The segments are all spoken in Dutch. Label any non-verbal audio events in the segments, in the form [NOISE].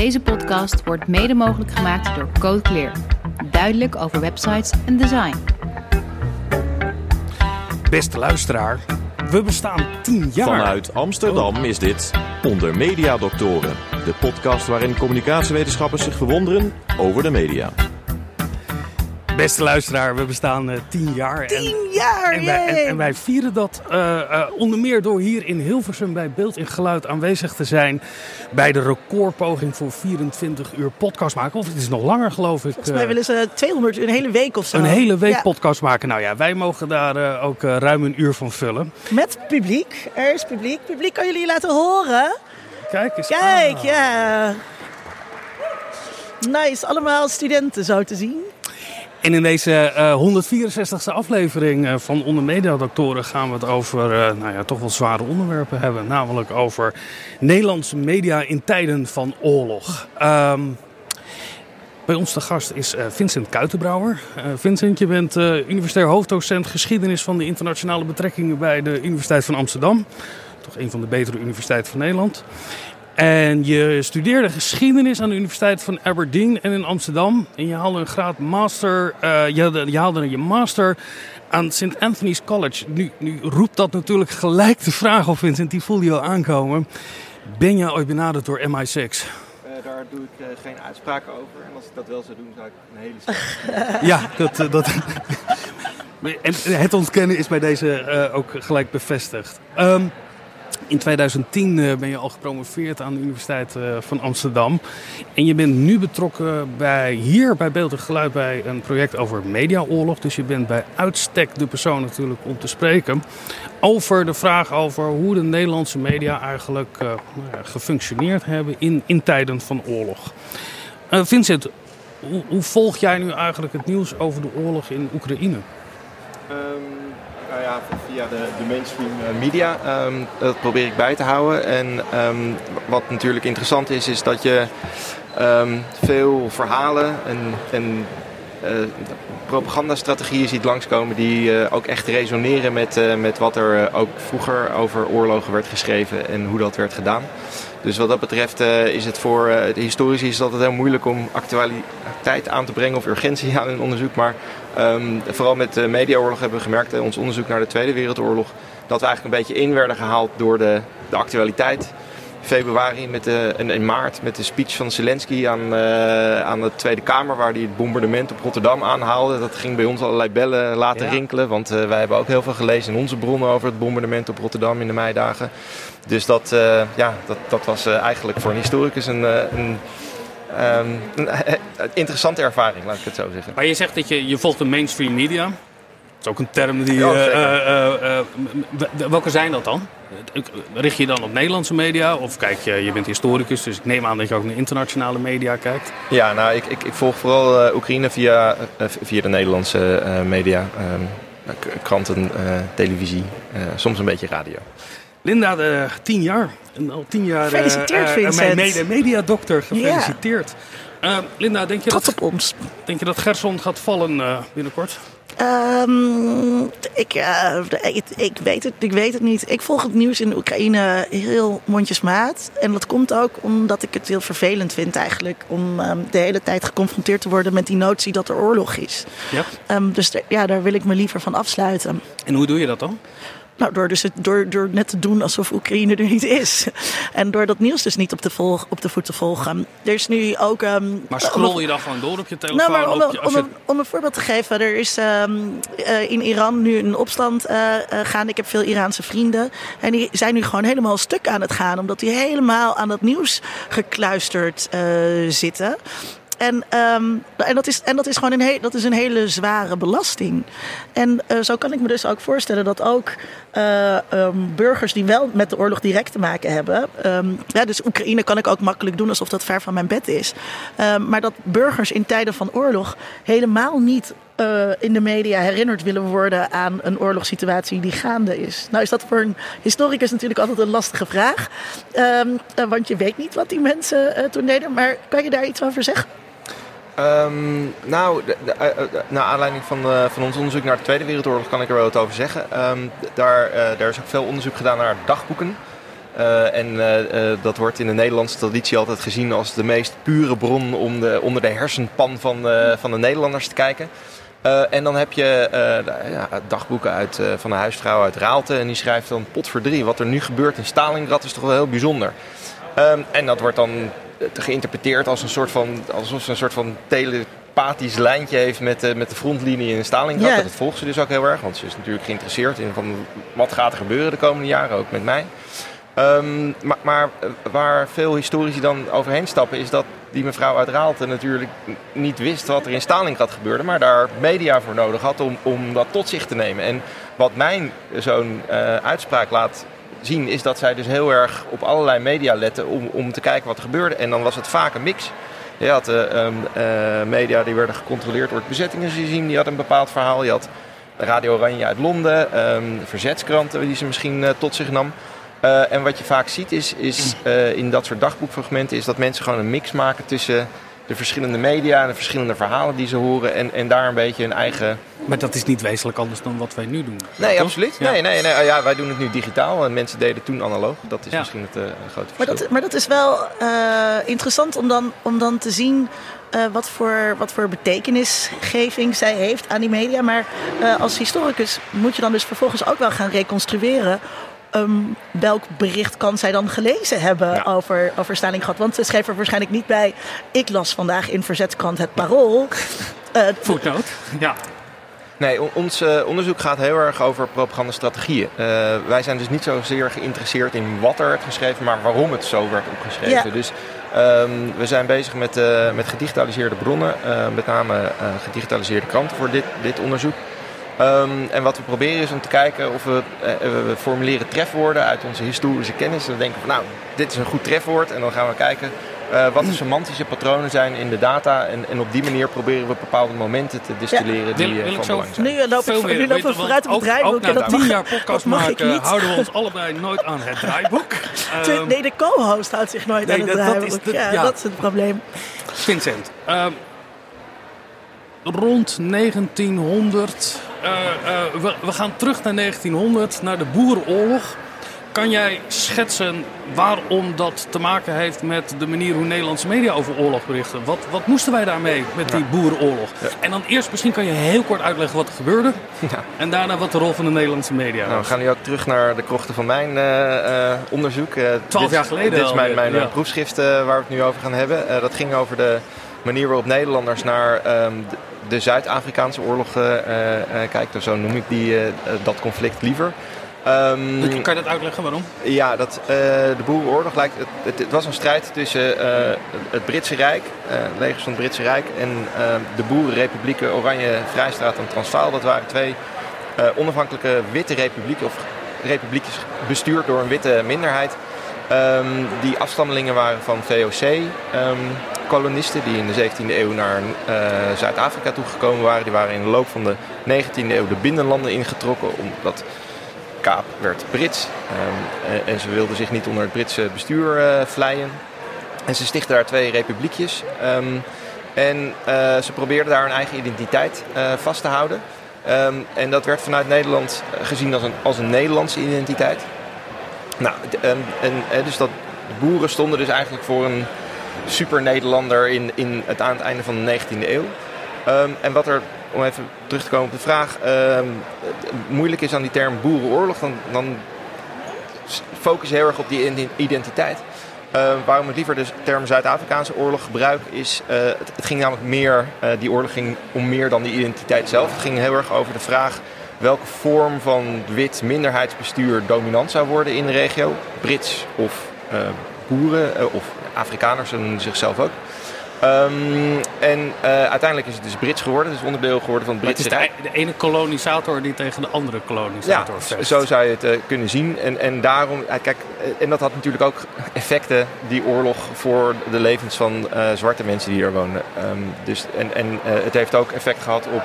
Deze podcast wordt mede mogelijk gemaakt door Code Clear. Duidelijk over websites en design. Beste luisteraar, we bestaan 10 jaar. Vanuit Amsterdam is dit Onder Media Doctoren. De podcast waarin communicatiewetenschappers zich verwonderen over de media. Beste luisteraar, we bestaan uh, 10 jaar. Tien jaar, En wij, en, en wij vieren dat eh, eh, onder meer door hier in Hilversum bij Beeld en Geluid aanwezig te zijn. Bij de recordpoging voor 24 uur podcast maken. Of het is nog langer, geloof ik. Volgens mij eh, willen ze 200 uur, een hele week of zo. een hele week Ja, podcast maken. Nou ja, wij mogen daar ook ruim een uur van vullen. Met publiek. Er is publiek. Publiek kan jullie laten horen. Kijk eens. Kijk, ja. Nice, allemaal studenten zo te zien. En in deze eh 164e aflevering eh, van Onder Mediadoktoren gaan we het over eh, nou ja, toch wel zware onderwerpen hebben. Namelijk over Nederlandse media in tijden van oorlog. Ehm, bij ons de gast is eh, Vincent Kuitenbrouwer. Eh, Vincent, je bent eh, universitair hoofddocent geschiedenis van de internationale betrekkingen bij de Universiteit van Amsterdam. Toch een van de betere universiteiten van Nederland. En je studeerde geschiedenis aan de Universiteit van Aberdeen en in Amsterdam. En je haalde een graad master, eh, je, haalde, je haalde je master aan St. Anthony's College. Nu, nu roept dat natuurlijk gelijk de vraag op, Vincent, die voelde je al aankomen. Ben je ooit benaderd door MI6? Eh, daar doe ik eh, geen uitspraken over. En als ik dat wel zou doen, zou ik een hele [LAUGHS] slechte... Ja, dat, dat... [LAUGHS] en het ontkennen is bij deze eh, ook gelijk bevestigd. Ehm, in 2010 eh, ben je al gepromoveerd aan de Universiteit eh, van Amsterdam. En je bent nu betrokken bij, hier bij Beeld en Geluid bij een project over mediaoorlog. Dus je bent bij uitstek de persoon natuurlijk om te spreken over de vraag over hoe de Nederlandse media eigenlijk eh, nou gefunctioneerd hebben in, in tijden van oorlog. Vincent, hoe, hoe volg jij nu eigenlijk het nieuws over de oorlog in Oekraïne? Ehm, nou ja, via de, de mainstream eh, media. ehm, dat probeer ik bij te houden. En ehm, wat natuurlijk interessant is, is dat je ehm, veel verhalen en, eh, propagandastrategieën ziet langskomen die eh, ook echt resoneren met, met wat er ook vroeger over oorlogen werd geschreven en hoe dat werd gedaan. Dus wat dat betreft eh, is het voor eh, de historici is het altijd heel moeilijk om actualiteit aan te brengen of urgentie [LAUGHS] aan hun onderzoek. Maar ehm, vooral met de mediaoorlog hebben we gemerkt, in ons onderzoek naar de Tweede Wereldoorlog, dat we eigenlijk een beetje in werden gehaald door de, de actualiteit. Februari met de, en in maart met de speech van Zelensky aan, eh, aan de Tweede Kamer, waar hij het bombardement op Rotterdam aanhaalde. Dat ging bij ons allerlei bellen laten Ja. rinkelen, want eh, wij hebben ook heel veel gelezen in onze bronnen over het bombardement op Rotterdam in de meidagen. Dus dat, eh, ja, dat, dat was eigenlijk voor een historicus een, een, ehm, een, interessante ervaring, laat ik het zo zeggen. Maar je zegt dat je, je volgt de mainstream media. Dat is ook een term die... Ja, eh, eh, eh, welke zijn dat dan? Richt je dan op Nederlandse media? Of kijk je, je bent historicus, dus ik neem aan dat je ook naar internationale media kijkt. Ja, nou, ik, ik, ik volg vooral Oekraïne via, via de Nederlandse eh, media. ehm, kranten, eh, televisie, eh, soms een beetje radio. Linda, de tien jaar. En al tien jaar... eh, Gefeliciteerd, eh, Vincent. Mijn mediadokter, gefeliciteerd. Eh, Linda, denk je, dat, op ons. denk je dat Gerson gaat vallen eh, binnenkort? Ehm, ik, ik, ik, weet het, ik weet het niet. Ik volg het nieuws in Oekraïne heel mondjesmaat. En dat komt ook omdat ik het heel vervelend vind eigenlijk. Om ehm, de hele tijd geconfronteerd te worden met die notie dat er oorlog is. Ja. Ehm, dus ja, daar wil ik me liever van afsluiten. En hoe doe je dat dan? Nou, door, dus het, door, door net te doen alsof Oekraïne er niet is. En door dat nieuws dus niet op de, volg, op de voet te volgen. Er is nu ook... ehm, Maar om- scroll je dan gewoon door op je telefoon? nou, maar om, om, een, om een voorbeeld te geven. Er is ehm, eh, in Iran nu een opstand eh, gaande. Ik heb veel Iraanse vrienden. En die zijn nu gewoon helemaal stuk aan het gaan. Omdat die helemaal aan dat nieuws gekluisterd zitten. En, ehm, en, dat is, en dat is gewoon een, dat is een hele zware belasting. En eh, zo kan ik me dus ook voorstellen dat ook eh, ehm, burgers die wel met de oorlog direct te maken hebben. ehm, ja, dus Oekraïne kan ik ook makkelijk doen alsof dat ver van mijn bed is. Maar dat burgers in tijden van oorlog helemaal niet eh, in de media herinnerd willen worden aan een oorlogssituatie die gaande is. Nou is dat voor een historicus natuurlijk altijd een lastige vraag. Want je weet niet wat die mensen toen deden. Maar kan je daar iets over zeggen? Ehm, nou, de- de- eh, eh, naar aanleiding van, eh, van ons onderzoek naar de Tweede Wereldoorlog kan ik er wel wat over zeggen. D- daar, daar is ook veel onderzoek gedaan naar dagboeken. en dat wordt in de Nederlandse traditie altijd gezien als de meest pure bron om de, onder de hersenpan van, van de Nederlanders te kijken. en dan heb je ja, dagboeken uit, van een huisvrouw uit Raalte. En die schrijft dan pot voor drie. Wat er nu gebeurt in Stalingrad is toch wel heel bijzonder. Ehm, en dat wordt dan geïnterpreteerd als een soort van, alsof ze een soort van telepathisch lijntje heeft met, de, met de frontlinie in Stalingrad. Dat volgt ze dus ook heel erg, want ze is natuurlijk geïnteresseerd in van wat gaat er gebeuren de komende jaren, ook met mij. Ehm, maar, maar, waar veel historici dan overheen stappen, is dat die mevrouw uit Raalte natuurlijk niet wist wat er in Stalingrad gebeurde, maar daar media voor nodig had om, om dat tot zich te nemen. En wat mijn zo'n uh, uitspraak laat zien, is dat zij dus heel erg op allerlei media letten om, om te kijken wat er gebeurde. En dan was het vaak een mix. Je had uh, media die werden gecontroleerd door het bezettingsregime, die had een bepaald verhaal. Je had Radio Oranje uit Londen, um, verzetskranten die ze misschien uh, tot zich nam. en wat je vaak ziet is, is in dat soort dagboekfragmenten, is dat mensen gewoon een mix maken tussen de verschillende media en de verschillende verhalen die ze horen. En, en daar een beetje hun eigen. Maar dat is niet wezenlijk anders dan wat wij nu doen. Nee, absoluut. Nee, nee, nee. Ja, wij doen het nu digitaal en mensen deden toen analoog. Dat is misschien het uh, grote verschil. Maar dat, maar dat is wel uh, interessant om dan, om dan te zien. Uh, wat, voor, wat voor betekenisgeving zij heeft aan die media. Maar als historicus moet je dan dus vervolgens ook wel gaan reconstrueren Um, welk bericht kan zij dan gelezen hebben over, over Stalingrad? Want ze schreef er waarschijnlijk niet bij. Ik las vandaag in Verzetskrant het Parool. [LAUGHS] Uh, Voetnoot, ja. Nee, ons uh, onderzoek gaat heel erg over propagandastrategieën. Uh, wij zijn dus niet zozeer geïnteresseerd in wat er werd geschreven, maar waarom het zo werd opgeschreven. Ja. Dus um, we zijn bezig met, uh, met gedigitaliseerde bronnen, met name gedigitaliseerde kranten voor dit, dit onderzoek. Um, en wat we proberen is om te kijken of we, uh, we formuleren trefwoorden uit onze historische kennis. En dan denken we van nou, dit is een goed trefwoord. En dan gaan we kijken uh, wat de semantische patronen zijn in de data. En, en, op die manier proberen we bepaalde momenten te distilleren ja. die uh, van belang zijn. Nu lopen we, nu lopen we vooruit op het draaiboek. Ook na tien jaar podcast maken houden we ons [LAUGHS] allebei nooit aan het draaiboek. [LAUGHS] um, nee, de co-host houdt zich nooit nee, aan het dat, draaiboek. Dat is, de, ja, ja, dat is het probleem. Vincent, um, rond 1900 uh, uh, we, we, gaan terug naar 1900, naar de Boerenoorlog. Kan jij schetsen waarom dat te maken heeft met de manier hoe Nederlandse media over oorlog berichten? Wat, wat moesten wij daarmee met die Boerenoorlog? Ja. En dan eerst misschien kan je heel kort uitleggen wat er gebeurde. Ja. En daarna wat de rol van de Nederlandse media nou, was. We gaan nu ook terug naar de krochten van mijn uh, onderzoek. Twaalf jaar geleden Dit is mijn, mijn ja. proefschrift waar we het nu over gaan hebben. dat ging over de manier waarop Nederlanders naar um, de Zuid-Afrikaanse oorlog uh, uh, kijkt. Zo noem ik die, uh, dat conflict liever. Um, kan je dat uitleggen waarom? Ja, dat, de Boerenoorlog lijkt. Het, het, het, was een strijd tussen het Britse Rijk, legers van het Britse Rijk, en de Boerenrepublieken Oranje, Vrijstraat en Transvaal. Dat waren twee onafhankelijke witte republieken, of republiekjes bestuurd door een witte minderheid. Um, die afstammelingen waren van VOC-kolonisten um, die in de 17e eeuw naar uh, Zuid-Afrika toegekomen waren. Die waren in de loop van de 19e eeuw de binnenlanden ingetrokken omdat Kaap werd Brits. Um, en ze wilden zich niet onder het Britse bestuur uh, vleien. En ze stichtten daar twee republiekjes. en uh, ze probeerden daar hun eigen identiteit vast te houden. en dat werd vanuit Nederland gezien als een, als een Nederlandse identiteit. Nou, en, dus dat boeren stonden dus eigenlijk voor een super Nederlander in, in het, aan het einde van de 19e eeuw. Um, en wat er, om even terug te komen op de vraag, um, moeilijk is aan die term boerenoorlog, dan, dan focus je heel erg op die identiteit. Waarom ik liever de term Zuid-Afrikaanse oorlog gebruik, is uh, het, ging namelijk meer, uh, die oorlog ging om meer dan die identiteit zelf. Het ging heel erg over de vraag welke vorm van wit minderheidsbestuur dominant zou worden in de regio. Brits of uh, boeren uh, of Afrikaners en zichzelf ook. Um, en uh, uiteindelijk is het dus Brits geworden, dus onderdeel geworden van het Britse Rijk. Het is de, ene kolonisator die tegen de andere kolonisator ja, vecht. zo zou je het uh, kunnen zien. En, en daarom, kijk, en dat had natuurlijk ook effecten, die oorlog, voor de levens van zwarte mensen die hier wonen. Um, dus, en en het heeft ook effect gehad op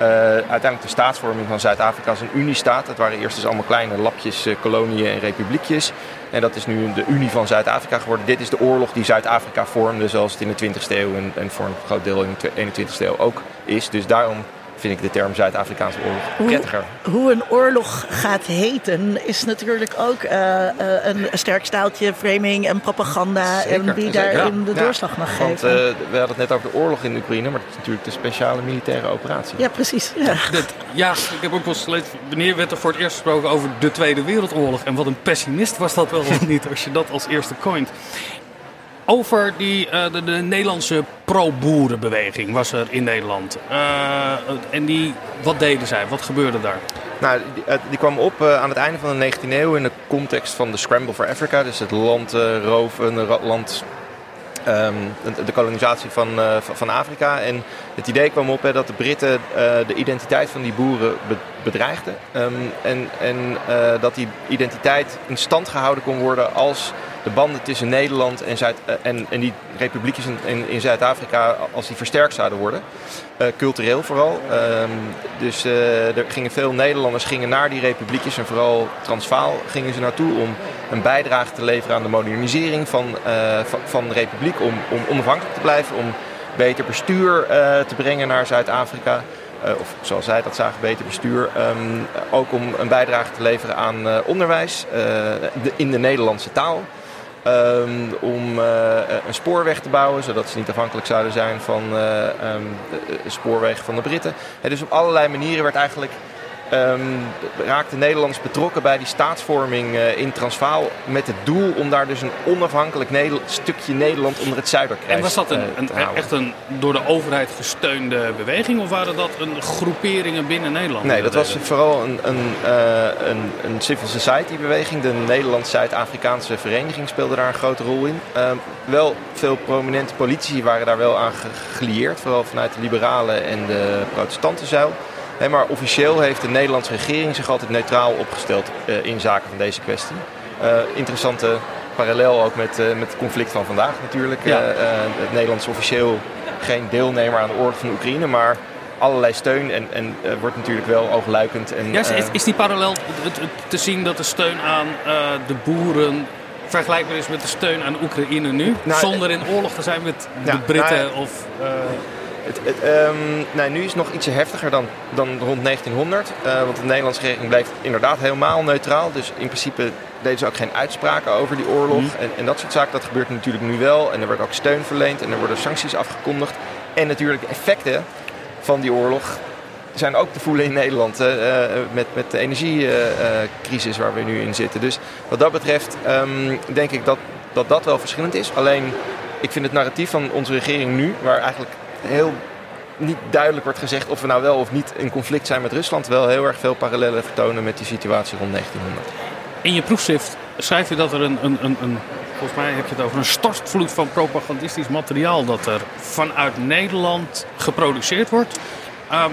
uh, uiteindelijk de staatsvorming van Zuid-Afrika als een uniestaat. Dat waren eerst dus allemaal kleine lapjes, uh, koloniën en republiekjes. En dat is nu de Unie van Zuid-Afrika geworden. Dit is de oorlog die Zuid-Afrika vormde, zoals het in de 20e eeuw en, en voor een groot deel in de 21e eeuw ook is. Dus daarom vind ik de term Zuid-Afrikaanse oorlog prettiger. Hoe, hoe, een oorlog gaat heten is natuurlijk ook uh, uh, een sterk staaltje framing en propaganda Zeker, en wie daarin de doorslag mag want, geven. Uh, we hadden het net over de oorlog in Oekraïne, maar het is natuurlijk de speciale militaire operatie. Ja, precies. Ja, dat, ja ik heb ook wel eens gelezen, wanneer werd er voor het eerst gesproken over de Tweede Wereldoorlog en wat een pessimist was dat wel of niet als je dat als eerste coint. Over die, uh, de, de, Nederlandse pro-boerenbeweging was er in Nederland. Uh, en die, wat deden zij? Wat gebeurde daar? Nou, die, die kwam op aan het einde van de 19e eeuw in de context van de Scramble for Africa. Dus het landroven, land, um, de, de, kolonisatie van, van Afrika. En het idee kwam op hè, dat de Britten de identiteit van die boeren be, bedreigden. Um, en en dat die identiteit in stand gehouden kon worden als de banden tussen Nederland en, Zuid, en, en die republiekjes in, in, Zuid-Afrika, als die versterkt zouden worden. Cultureel vooral. Um, dus er gingen veel Nederlanders gingen naar die republiekjes en vooral Transvaal gingen ze naartoe om een bijdrage te leveren aan de modernisering van, van, van, de republiek. Om, om onafhankelijk te blijven, om beter bestuur te brengen naar Zuid-Afrika. of zoals zij dat zagen, beter bestuur. Um, ook om een bijdrage te leveren aan onderwijs de, in de Nederlandse taal. Um, om een spoorweg te bouwen, zodat ze niet afhankelijk zouden zijn van um, de spoorwegen van de Britten. En dus op allerlei manieren werd eigenlijk, um, raakten Nederlanders betrokken bij die staatsvorming uh, in Transvaal. Met het doel om daar dus een onafhankelijk stukje Nederland onder het Zuiderkruis En was dat een, een, echt een door de overheid gesteunde beweging of waren dat een groeperingen binnen Nederland? Nee, dat, dat was vooral een, een, een, een civil society beweging. De Nederlands-Zuid-Afrikaanse vereniging speelde daar een grote rol in. Uh, wel veel prominente politici waren daar wel aan gelieerd, vooral vanuit de liberalen en de protestantenzuil. Hey, maar officieel heeft de Nederlandse regering zich altijd neutraal opgesteld uh, in zaken van deze kwestie. Uh, interessante parallel ook met, uh, met het conflict van vandaag natuurlijk. Ja. het Nederlands officieel geen deelnemer aan de oorlog van Oekraïne, maar allerlei steun en, en uh, wordt natuurlijk wel oogluikend. En, ja, is, is die parallel te zien dat de steun aan uh, de boeren vergelijkbaar is met de steun aan Oekraïne nu? Nou, zonder in oorlog te zijn met de Britten nou, of... Uh... Het, het, um, nee, nu is het nog ietsje heftiger dan, dan rond 1900. Uh, want de Nederlandse regering bleef inderdaad helemaal neutraal. Dus in principe deden ze ook geen uitspraken over die oorlog. Mm. En, en, dat soort zaken, dat gebeurt natuurlijk nu wel. En er wordt ook steun verleend en er worden sancties afgekondigd. En natuurlijk de effecten van die oorlog zijn ook te voelen in Nederland. Uh, met, met de energiecrisis waar we nu in zitten. Dus wat dat betreft um, denk ik dat, dat dat wel verschillend is. Alleen, ik vind het narratief van onze regering nu, waar eigenlijk heel niet duidelijk wordt gezegd of we nou wel of niet in conflict zijn met Rusland, wel heel erg veel parallellen vertonen met die situatie rond 1900. In je proefschrift schrijf je dat er een, een, een, een volgens mij heb je het over een stortvloed van propagandistisch materiaal dat er vanuit Nederland geproduceerd wordt. Uh,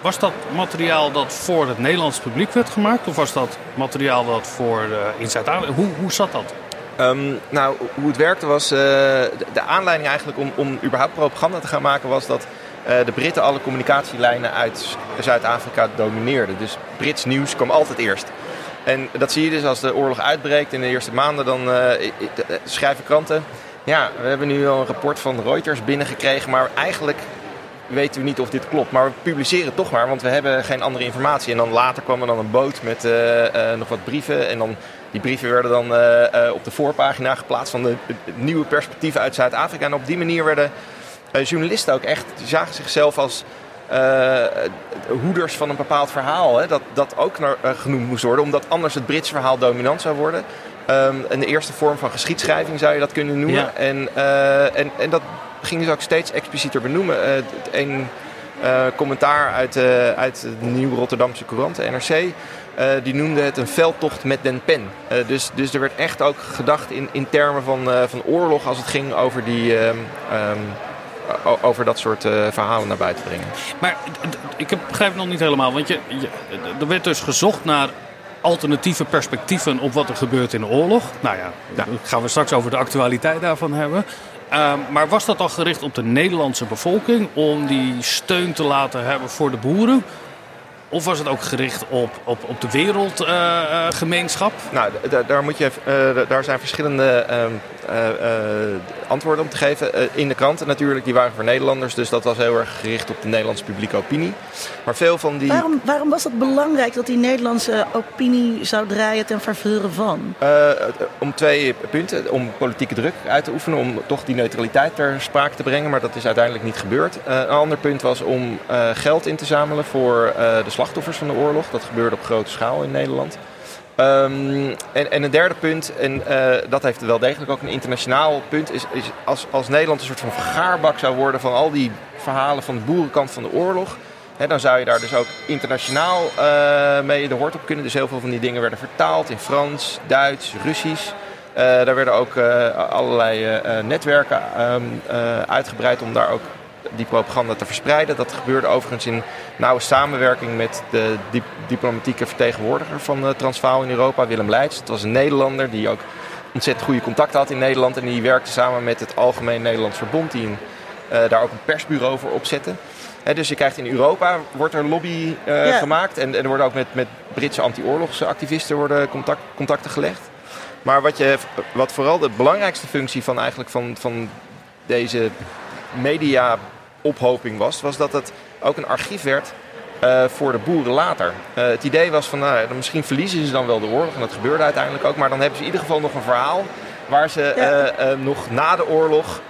was dat materiaal dat voor het Nederlands publiek werd gemaakt? Of was dat materiaal dat voor uh, in Zuid-Afrika? Hoe, hoe zat dat? Um, nou, hoe het werkte was... Uh, de, aanleiding eigenlijk om, om überhaupt propaganda te gaan maken was dat... Uh, de Britten alle communicatielijnen uit Zuid-Afrika domineerden. Dus Brits nieuws kwam altijd eerst. En dat zie je dus als de oorlog uitbreekt in de eerste maanden. Dan schrijven kranten... Ja, we hebben nu al een rapport van Reuters binnengekregen... maar eigenlijk weten we niet of dit klopt. Maar we publiceren het toch maar, want we hebben geen andere informatie. En dan later kwam er dan een boot met nog wat brieven. En dan, die brieven werden dan uh, op de voorpagina geplaatst van de, de nieuwe perspectieven uit Zuid-Afrika. En op die manier werden journalisten ook echt, die zagen zichzelf als hoeders van een bepaald verhaal. Hè, dat, dat ook naar, genoemd moest worden, omdat anders het Britse verhaal dominant zou worden. Um, een eerste vorm van geschiedschrijving zou je dat kunnen noemen. Ja. En, en, en dat gingen ze ook steeds explicieter benoemen. Een commentaar uit, uit de Nieuwe Rotterdamse Courant, de NRC, die noemde het een veldtocht met den pen. dus, dus er werd echt ook gedacht in, in termen van, van oorlog als het ging over, die, um, over dat soort verhalen naar buiten brengen. Maar ik begrijp het nog niet helemaal, want je, je, er werd dus gezocht naar alternatieve perspectieven op wat er gebeurt in de oorlog. Nou ja, ja. gaan we straks over de actualiteit daarvan hebben. Uh, maar was dat al gericht op de Nederlandse bevolking om die steun te laten hebben voor de boeren? Of was het ook gericht op, op, op de wereldgemeenschap? Nou, daar, moet je, daar zijn verschillende antwoorden om te geven. in de kranten natuurlijk, die waren voor Nederlanders. Dus dat was heel erg gericht op de Nederlandse publieke opinie. Maar veel van die... Waarom, waarom was het belangrijk dat die Nederlandse opinie zou draaien ten faveur van? om twee punten. Om politieke druk uit te oefenen. Om toch die neutraliteit ter sprake te brengen. Maar dat is uiteindelijk niet gebeurd. een ander punt was om geld in te zamelen voor de slachtoffers van de oorlog. Dat gebeurde op grote schaal in Nederland. Um, en, en, een derde punt, en uh, dat heeft wel degelijk ook een internationaal punt, is, is als, als Nederland een soort van vergaarbak zou worden van al die verhalen van de boerenkant van de oorlog. Dan zou je daar dus ook internationaal uh, mee de hoort op kunnen. Dus heel veel van die dingen werden vertaald in Frans, Duits, Russisch. Uh, daar werden ook allerlei netwerken um, uitgebreid om daar ook die propaganda te verspreiden. Dat gebeurde overigens in nauwe samenwerking met de diplomatieke vertegenwoordiger van uh, Transvaal in Europa, Willem Leijts. Het was een Nederlander die ook ontzettend goede contacten had in Nederland. En die werkte samen met het Algemeen Nederlands Verbond, die uh, daar ook een persbureau voor opzette. dus je krijgt in Europa wordt er lobby uh, gemaakt. En, en, er worden ook met, met Britse anti-oorlogsactivisten worden contact, contacten gelegd. Maar wat, je, wat vooral de belangrijkste functie van, eigenlijk van, van deze media ophoping was, was dat het ook een archief werd uh, voor de boeren later. Uh, het idee was van, nou, misschien verliezen ze dan wel de oorlog, en dat gebeurde uiteindelijk ook, maar dan hebben ze in ieder geval nog een verhaal waar ze ja. uh, nog na de oorlog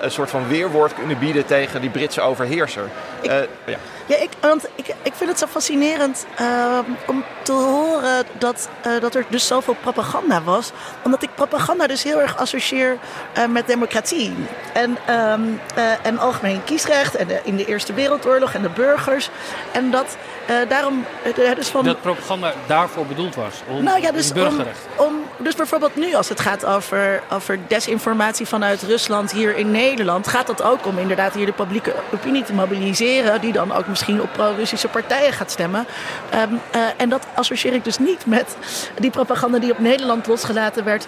een soort van weerwoord kunnen bieden tegen die Britse overheerser. Ik, ja. Ja, ik, want ik, ik vind het zo fascinerend om te horen dat, dat er dus zoveel propaganda was. Omdat ik propaganda dus heel erg associeer met democratie. En, um, en algemeen kiesrecht en de, in de Eerste Wereldoorlog en de burgers. En dat daarom... dus van, dat propaganda daarvoor bedoeld was, om nou, ja, dus burgerrecht. Om, om, dus bijvoorbeeld nu als het gaat over, over desinformatie vanuit Rusland hier in Nederland... gaat het ook om inderdaad hier de publieke opinie te mobiliseren... die dan ook misschien op pro-Russische partijen gaat stemmen. Um, uh, en dat associeer ik dus niet met die propaganda die op Nederland losgelaten werd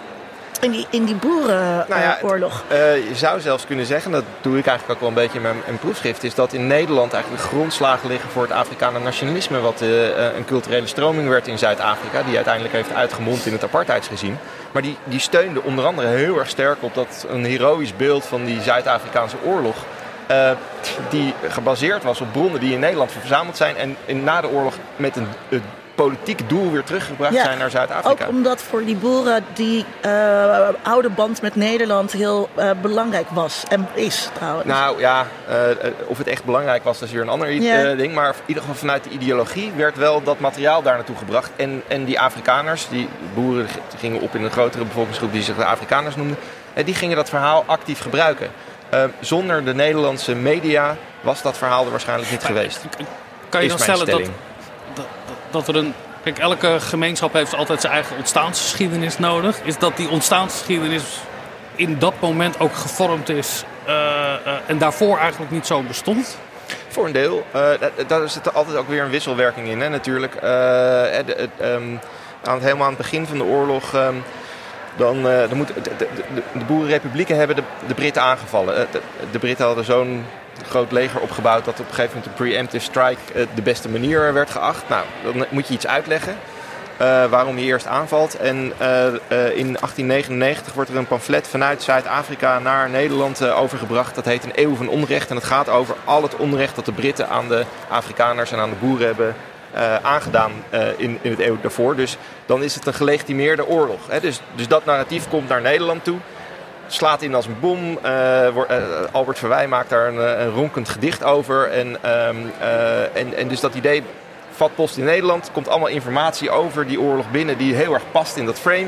in die, in die boerenoorlog. Nou ja, uh, je zou zelfs kunnen zeggen, dat doe ik eigenlijk ook wel een beetje in mijn, proefschrift, is dat in Nederland eigenlijk de grondslagen liggen voor het Afrikaner nationalisme, wat uh, een culturele stroming werd in Zuid-Afrika, die uiteindelijk heeft uitgemond in het apartheidsregime. Maar die, die steunde onder andere heel erg sterk op dat een heroïsch beeld van die Zuid-Afrikaanse oorlog. Die gebaseerd was op bronnen die in Nederland verzameld zijn en na de oorlog met een politiek doel weer teruggebracht zijn naar Zuid-Afrika. Ook omdat voor die boeren die uh, oude band met Nederland heel uh, belangrijk was en is trouwens. Nou ja, uh, of het echt belangrijk was, dat is weer een ander ja. ding. Maar in ieder geval vanuit de ideologie werd wel dat materiaal daar naartoe gebracht. En, en die Afrikaners, die boeren gingen op in een grotere bevolkingsgroep die zich de Afrikaners noemden, die gingen dat verhaal actief gebruiken. Uh, zonder de Nederlandse media was dat verhaal er waarschijnlijk niet geweest. Kan je dan stellen dat, dat, er een. Kijk, elke gemeenschap heeft altijd zijn eigen ontstaansgeschiedenis nodig. Is dat die ontstaansgeschiedenis in dat moment ook gevormd is uh, uh, en daarvoor eigenlijk niet zo bestond? Voor een deel. Uh, daar zit altijd ook weer een wisselwerking in, hè, natuurlijk. De, um, aan het, helemaal aan het begin van de oorlog. Um, dan, dan moet, de, de, de, boerenrepublieken hebben de, Britten aangevallen. De Britten hadden zo'n groot leger opgebouwd dat op een gegeven moment een preemptive strike uh, de beste manier werd geacht. Nou, dan moet je iets uitleggen. Uh, waarom je eerst aanvalt. En uh, in 1899 wordt er een pamflet vanuit Zuid-Afrika naar Nederland overgebracht. Dat heet Een Eeuw van Onrecht. En het gaat over al het onrecht dat de Britten aan de Afrikaners en aan de boeren hebben aangedaan in, in het eeuw daarvoor. Dus dan is het een gelegitimeerde oorlog. Hè? Dus, dus dat narratief komt naar Nederland toe. Slaat in als een bom. Uh, Albert Verwij maakt daar een, een, ronkend gedicht over. En, um, en, en dus dat idee vat post in Nederland. Komt allemaal informatie over die oorlog binnen die heel erg past in dat frame.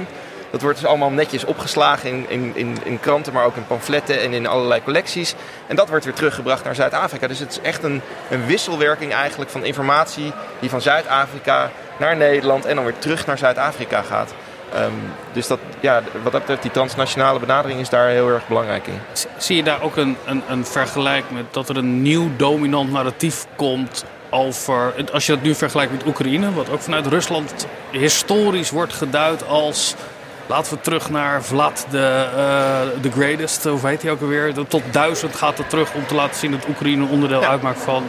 Dat wordt dus allemaal netjes opgeslagen in, in, in, in, kranten, maar ook in pamfletten en in allerlei collecties. En dat wordt weer teruggebracht naar Zuid-Afrika. Dus het is echt een, een wisselwerking eigenlijk van informatie die van Zuid-Afrika naar Nederland en dan weer terug naar Zuid-Afrika gaat. Um, dus dat, ja, wat dat betreft, die transnationale benadering is daar heel erg belangrijk in. Zie je daar ook een, een, een vergelijk met dat er een nieuw dominant narratief komt over, als je dat nu vergelijkt met Oekraïne, wat ook vanuit Rusland historisch wordt geduid als Laten we terug naar Vlad de, uh, the Greatest, hoe heet hij ook alweer? Tot duizend gaat het terug om te laten zien dat Oekraïne onderdeel uitmaakt van.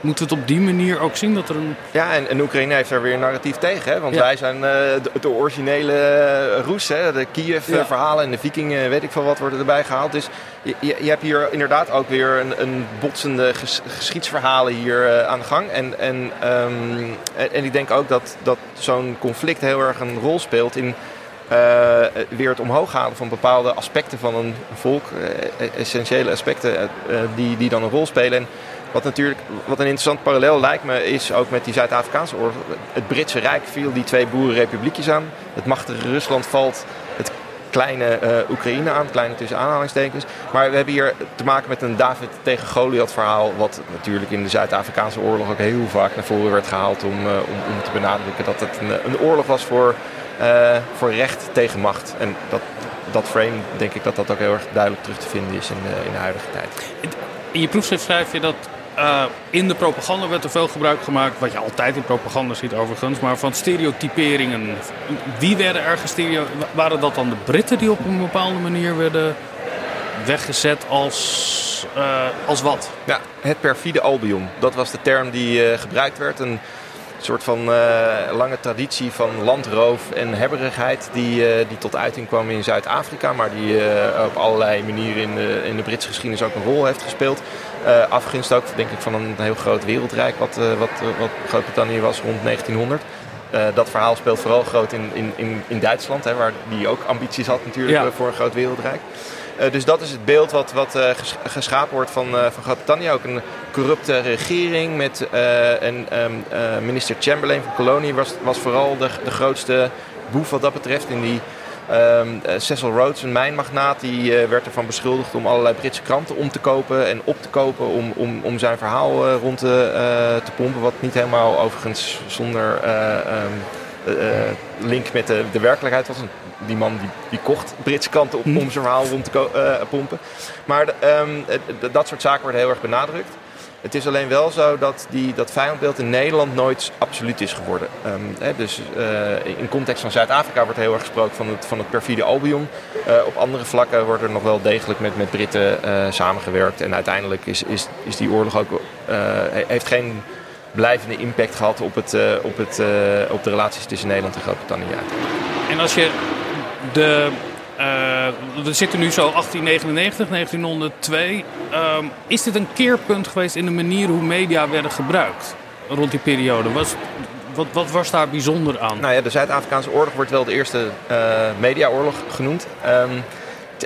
Moeten we het op die manier ook zien dat er een. Ja, en, en Oekraïne heeft daar weer een narratief tegen. Hè? Want wij zijn uh, de, de, originele uh, Roes. Hè? De Kiev-verhalen en de Vikingen, weet ik veel wat, worden erbij gehaald. Dus je, je, je hebt hier inderdaad ook weer een, een botsende ges, geschiedsverhalen hier uh, aan de gang. En, en, um, en, en, ik denk ook dat, dat zo'n conflict heel erg een rol speelt in. weer het omhoog halen van bepaalde aspecten van een volk, essentiële aspecten die, die dan een rol spelen. En wat natuurlijk, wat een interessant parallel lijkt me, is ook met die Zuid-Afrikaanse oorlog. Het Britse Rijk viel die twee boerenrepubliekjes aan. Het machtige Rusland valt het kleine uh, Oekraïne aan, kleine tussen aanhalingstekens. Maar we hebben hier te maken met een David tegen Goliath verhaal. Wat natuurlijk in de Zuid-Afrikaanse oorlog ook heel vaak naar voren werd gehaald om, uh, om, om, te benadrukken dat het een, een oorlog was voor, uh, voor recht tegen macht. En dat, dat frame denk ik dat dat ook heel erg duidelijk terug te vinden is in de, in de huidige tijd. In je proefschrift schrijf je dat uh, in de propaganda werd er veel gebruik gemaakt, wat je altijd in propaganda ziet overigens, maar van stereotyperingen. Wie werden er gestereo... Waren dat dan de Britten die op een bepaalde manier werden weggezet als, uh, als wat? Ja, het perfide Albion. Dat was de term die uh, gebruikt werd. Soort van lange traditie van landroof en hebberigheid die, die tot uiting kwam in Zuid-Afrika, maar die op allerlei manieren in de, in de Britse geschiedenis ook een rol heeft gespeeld. Afgunst ook, denk ik, van een heel groot wereldrijk, wat, wat, wat Groot-Brittannië was rond 1900. Uh, dat verhaal speelt vooral groot in, in, in, Duitsland, hè, waar die ook ambities had natuurlijk ja. voor een groot wereldrijk. Dus dat is het beeld wat, wat geschapen wordt van, van Groot-Brittannië. Ook een corrupte regering met en um, minister Chamberlain van Kolonie was, was vooral de, de grootste boef wat dat betreft in die Um, Cecil Rhodes, een mijnmagnaat, die werd ervan beschuldigd om allerlei Britse kranten om te kopen en op te kopen om, om, om zijn verhaal rond te, te pompen. Wat niet helemaal overigens zonder um, link met de, de werkelijkheid was. Die man die, die kocht Britse kranten om, om zijn verhaal rond te pompen. Maar um, dat soort zaken worden heel erg benadrukt. Het is alleen wel zo dat die, dat vijandbeeld in Nederland nooit absoluut is geworden. Um, hè, dus uh, in context van Zuid-Afrika wordt heel erg gesproken van het, van het perfide Albion. Uh, op andere vlakken wordt er nog wel degelijk met, met Britten samengewerkt. En uiteindelijk is, is, is die oorlog ook, heeft geen blijvende impact gehad op, het, op, het, op de relaties tussen Nederland en Groot-Brittannië. En als je de uh, we zitten nu zo 1899, 1902. Uh, is dit een keerpunt geweest in de manier hoe media werden gebruikt rond die periode? Was, wat, wat was daar bijzonder aan? Nou ja, de Zuid-Afrikaanse oorlog wordt wel de eerste uh, mediaoorlog genoemd. Um,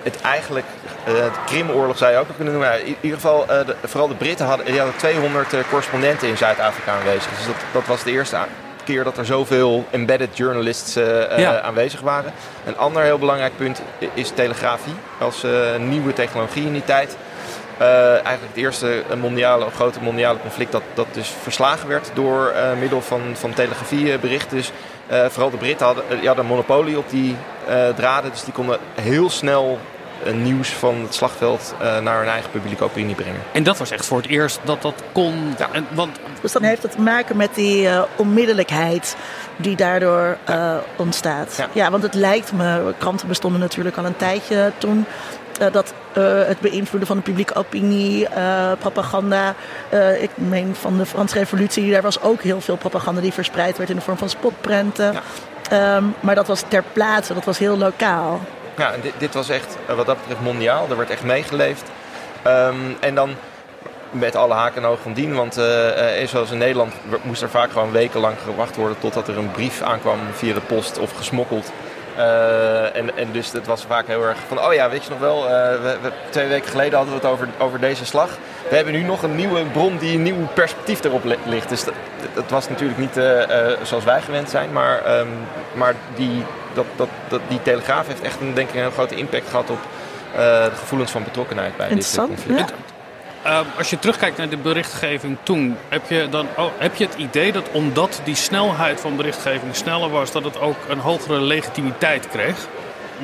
het eigenlijk, uh, de Krimoorlog zou je ook nog kunnen noemen. In ieder geval, de, vooral de Britten hadden, die hadden 200 uh, correspondenten in Zuid-Afrika aanwezig. Dus dat, dat was de eerste keer dat er zoveel embedded journalists uh, ja. aanwezig waren. Een ander heel belangrijk punt is telegrafie als uh, nieuwe technologie in die tijd. eigenlijk het eerste mondiale, grote mondiale conflict dat, dat dus verslagen werd door middel van, van telegrafieberichten. Dus vooral de Britten hadden, hadden een monopolie op die draden, dus die konden heel snel nieuws van het slagveld uh, naar hun eigen publieke opinie brengen. En dat was echt voor het eerst dat dat kon. Ja. En, want... Dus dan heeft het te maken met die uh, onmiddellijkheid die daardoor uh, ontstaat. Ja. ja. want het lijkt me, kranten bestonden natuurlijk al een tijdje toen. dat het beïnvloeden van de publieke opinie, propaganda. ik meen van de Franse Revolutie, daar was ook heel veel propaganda die verspreid werd in de vorm van spotprenten. Ja. Um, maar dat was ter plaatse, dat was heel lokaal. Ja, dit, dit, was echt wat dat betreft mondiaal. Er werd echt meegeleefd. Um, en dan met alle haken en ogen van dien. Want uh, zoals in Nederland moest er vaak gewoon wekenlang gewacht worden totdat er een brief aankwam via de post of gesmokkeld. Uh, en, en dus het was vaak heel erg van, oh ja, weet je nog wel, we, we, twee weken geleden hadden we het over, over deze slag. We hebben nu nog een nieuwe bron die een nieuw perspectief erop ligt. Dus dat, dat was natuurlijk niet zoals wij gewend zijn, maar, um, maar die, dat, dat, dat, die telegraaf heeft echt een, denk ik, een heel grote impact gehad op de gevoelens van betrokkenheid bij dit conflict. Ja. Uh, als je terugkijkt naar de berichtgeving toen, heb je, dan, oh, heb je het idee dat omdat die snelheid van berichtgeving sneller was, dat het ook een hogere legitimiteit kreeg?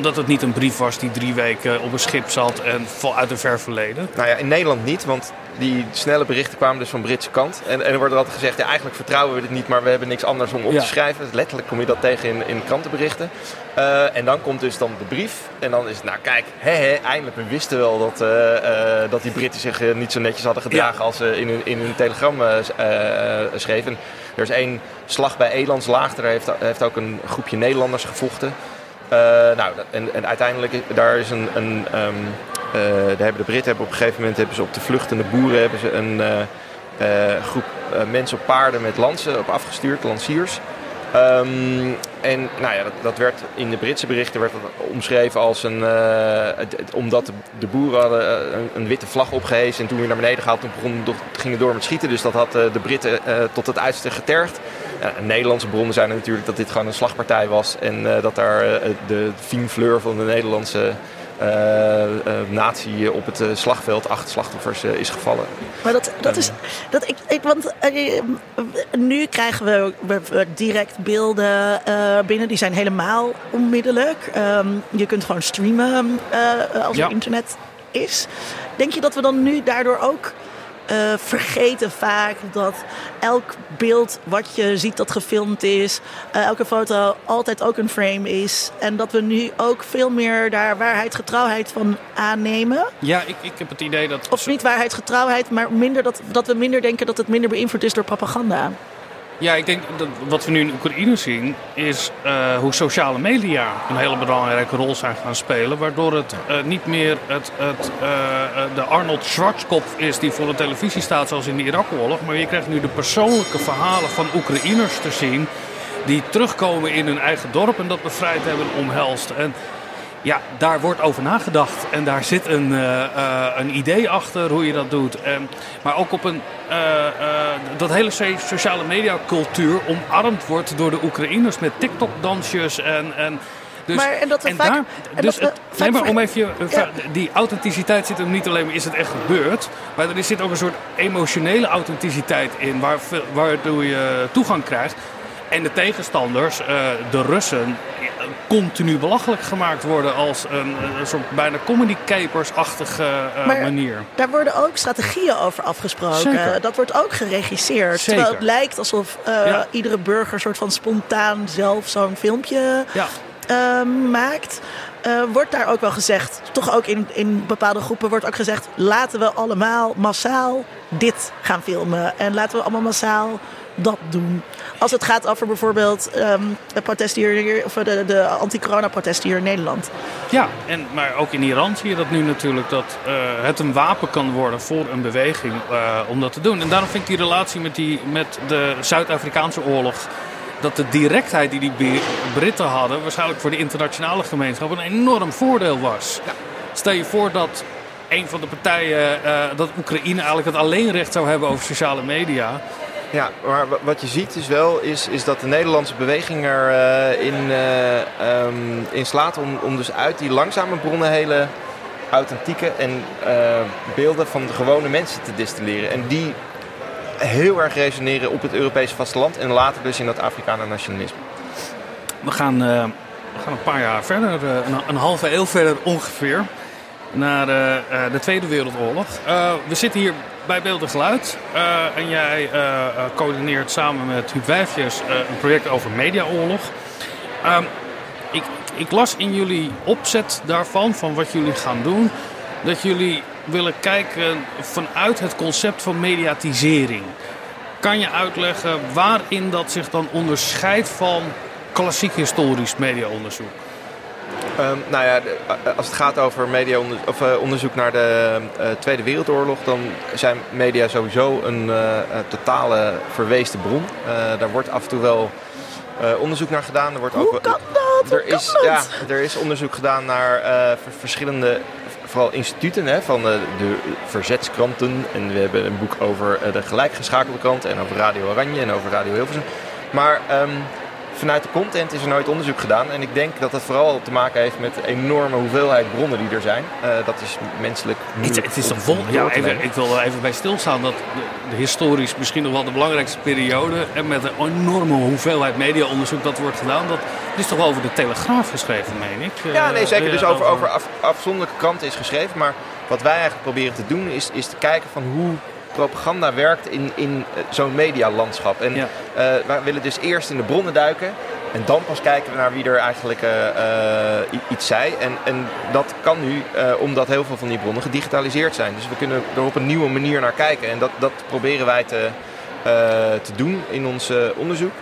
Dat het niet een brief was die drie weken op een schip zat en uit een ver verleden? Nou ja, in Nederland niet, want die snelle berichten kwamen dus van Britse kant. En, en er wordt altijd gezegd, ja, eigenlijk vertrouwen we dit niet, maar we hebben niks anders om op te schrijven. Dus letterlijk kom je dat tegen in, in krantenberichten. Uh, en dan komt dus dan de brief. En dan is het, nou kijk, hè, hè, eindelijk, we wisten wel dat, uh, uh, dat die Britten zich niet zo netjes hadden gedragen als ze in hun, in hun telegram schreven. Er is één slag bij Elandslaag, daar heeft, heeft ook een groepje Nederlanders gevochten. Nou, en, en uiteindelijk, daar is een, een uh, daar hebben de Britten hebben op een gegeven moment hebben ze op de vluchtende boeren hebben ze een uh, groep mensen op paarden met lansen op afgestuurd, lanciers. Um, en nou ja, dat, dat, werd in de Britse berichten werd dat omschreven als een. Omdat de, boeren hadden een, witte vlag opgehezen en toen weer naar beneden gehaald, toen begonnen, gingen door met schieten. Dus dat had de Britten tot het uiterste getergd. Ja, Nederlandse bronnen zijn natuurlijk dat dit gewoon een slagpartij was en dat daar de fine fleur van de Nederlandse uh, natie op het slagveld acht slachtoffers is gevallen. Maar dat, dat is. Dat ik, ik, want nu krijgen we, we direct beelden binnen, die zijn helemaal onmiddellijk. Um, je kunt gewoon streamen als er internet is. Denk je dat we dan nu daardoor ook uh, vergeten vaak dat elk beeld wat je ziet dat gefilmd is, uh, elke foto altijd ook een frame is. En dat we nu ook veel meer daar waarheid, getrouwheid van aannemen. Ja, ik, ik heb het idee dat. Of niet waarheid, getrouwheid, maar minder dat, dat we minder denken dat het minder beïnvloed is door propaganda. Ja, ik denk dat wat we nu in Oekraïne zien is uh, hoe sociale media een hele belangrijke rol zijn gaan spelen. Waardoor het uh, niet meer het, het, uh, de Arnold Schwarzkopf is die voor de televisie staat zoals in de Irak-oorlog. Maar je krijgt nu de persoonlijke verhalen van Oekraïners te zien die terugkomen in hun eigen dorp en dat bevrijd hebben omhelst. En ja, daar wordt over nagedacht. En daar zit een, uh, uh, een idee achter hoe je dat doet. En, maar ook op een. Uh, dat hele sociale media cultuur omarmd wordt door de Oekraïners met TikTok-dansjes en. en dus, maar, en dat vaak, daar, dus het, nee, maar om even, ja. die authenticiteit zit er niet alleen maar is het echt gebeurd, maar er zit ook een soort emotionele authenticiteit in, waar, waardoor je toegang krijgt. En de tegenstanders, uh, de Russen, continu belachelijk gemaakt worden als een, een soort bijna comedy capers-achtige uh, manier. Daar worden ook strategieën over afgesproken. Zeker. Dat wordt ook geregisseerd. Zeker. Terwijl het lijkt alsof uh, ja. iedere burger soort van spontaan zelf zo'n filmpje ja. maakt. Uh, wordt daar ook wel gezegd, toch ook in, in bepaalde groepen wordt ook gezegd: laten we allemaal massaal dit gaan filmen. En laten we allemaal massaal dat doen. Als het gaat over bijvoorbeeld um, de protesten hier, of de, de anti-corona-protesten hier in Nederland. Ja, en, maar ook in Iran zie je dat nu natuurlijk dat uh, het een wapen kan worden voor een beweging uh, om dat te doen. En daarom vind ik die relatie met, die, met de Zuid-Afrikaanse oorlog. Dat de directheid die die Britten hadden, waarschijnlijk voor de internationale gemeenschap, een enorm voordeel was. Ja. Stel je voor dat een van de partijen, uh, dat Oekraïne eigenlijk het alleenrecht zou hebben over sociale media. Ja, maar wat je ziet is wel is, is dat de Nederlandse beweging erin uh, uh, um, in slaat om, om dus uit die langzame bronnen hele authentieke en uh, beelden van de gewone mensen te distilleren. En die heel erg resoneren op het Europese vasteland en later dus in dat Afrikaner nationalisme. We gaan, we gaan een paar jaar verder, een, een halve eeuw verder ongeveer, naar de Tweede Wereldoorlog. we zitten hier bij Beeld en Geluid. Uh, en jij uh, coördineert samen met Huub Wijfjes een project over mediaoorlog. Um, ik, ik las in jullie opzet daarvan, van wat jullie gaan doen, dat jullie willen kijken vanuit het concept van mediatisering. Kan je uitleggen waarin dat zich dan onderscheidt van klassiek historisch mediaonderzoek? Um, nou ja, als het gaat over media of, uh, onderzoek naar de uh, Tweede Wereldoorlog, dan zijn media sowieso een uh, totale verweesde bron. daar wordt af en toe wel onderzoek naar gedaan. Er wordt Hoe ook, kan dat? Er Hoe is, kan ja, dat? er is onderzoek gedaan naar verschillende vooral instituten hè, van de, de verzetskranten. En we hebben een boek over de gelijkgeschakelde krant en over Radio Oranje en over Radio Hilversum. Maar um, vanuit de content is er nooit onderzoek gedaan. En ik denk dat dat vooral te maken heeft met de enorme hoeveelheid bronnen die er zijn. Uh, dat is menselijk Het, het is toch vol. Ja, even, ik wil er even bij stilstaan dat de, de, historisch misschien nog wel de belangrijkste periode. En met een enorme hoeveelheid mediaonderzoek dat wordt gedaan. Dat is toch over de Telegraaf geschreven, meen ik? Ja, nee, zeker. Dus over, over af, afzonderlijke kranten is geschreven. Maar wat wij eigenlijk proberen te doen is, is te kijken van hoe propaganda werkt in, in zo'n medialandschap. En ja. uh, wij willen dus eerst in de bronnen duiken. En dan pas kijken we naar wie er eigenlijk uh, uh, iets zei. En, en dat kan nu omdat heel veel van die bronnen gedigitaliseerd zijn. Dus we kunnen er op een nieuwe manier naar kijken. En dat, dat proberen wij te, te doen in ons onderzoek.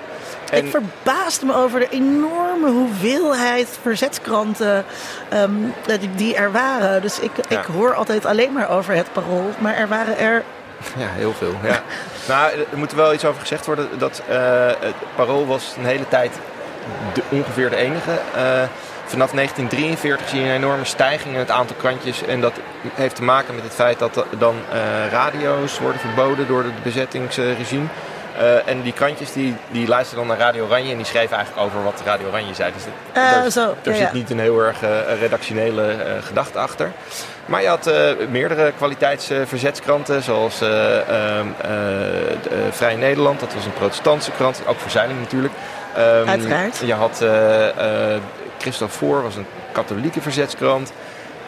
En... Ik verbaasde me over de enorme hoeveelheid verzetskranten um, die er waren. Dus ik, ja. ik hoor altijd alleen maar over het parool. Maar er waren er [LAUGHS] ja, heel veel. Ja. [LAUGHS] nou, er moet wel iets over gezegd worden. Dat uh, het Parool was een hele tijd de, ongeveer de enige. Uh, vanaf 1943 zie je een enorme stijging in het aantal krantjes. En dat heeft te maken met het feit dat dan uh, radio's worden verboden door het bezettingsregime. Uh, en die krantjes die, die luisterden dan naar Radio Oranje en die schreven eigenlijk over wat Radio Oranje zei. Dus uh, daar, zo, daar ja, zit ja. niet een heel erg uh, redactionele gedachte achter. Maar je had meerdere kwaliteitsverzetskranten, zoals ehm, Vrij Nederland, dat was een protestantse krant, ook Verzeiling natuurlijk. Um, Uiteraard. Je had Christophe Voor, was een katholieke verzetskrant.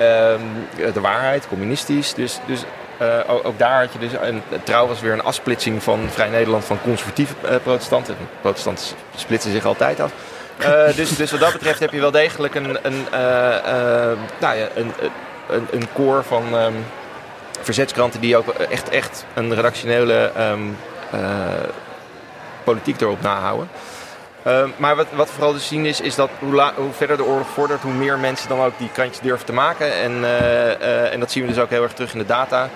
Um, de Waarheid, communistisch. Dus, dus uh, ook, ook, daar had je dus, een, trouw was weer een afsplitsing van Vrij Nederland van conservatieve uh, protestanten. Protestanten splitsen zich altijd af. Uh, [LAUGHS] dus, dus wat dat betreft heb je wel degelijk een, een, nou ja, een, een, een koor van um, verzetskranten die ook echt, echt een redactionele um, politiek erop nahouden. Uh, maar wat, wat vooral te zien is, is dat hoe, hoe, verder de oorlog vordert, hoe meer mensen dan ook die krantjes durven te maken. En, uh, uh, en dat zien we dus ook heel erg terug in de data.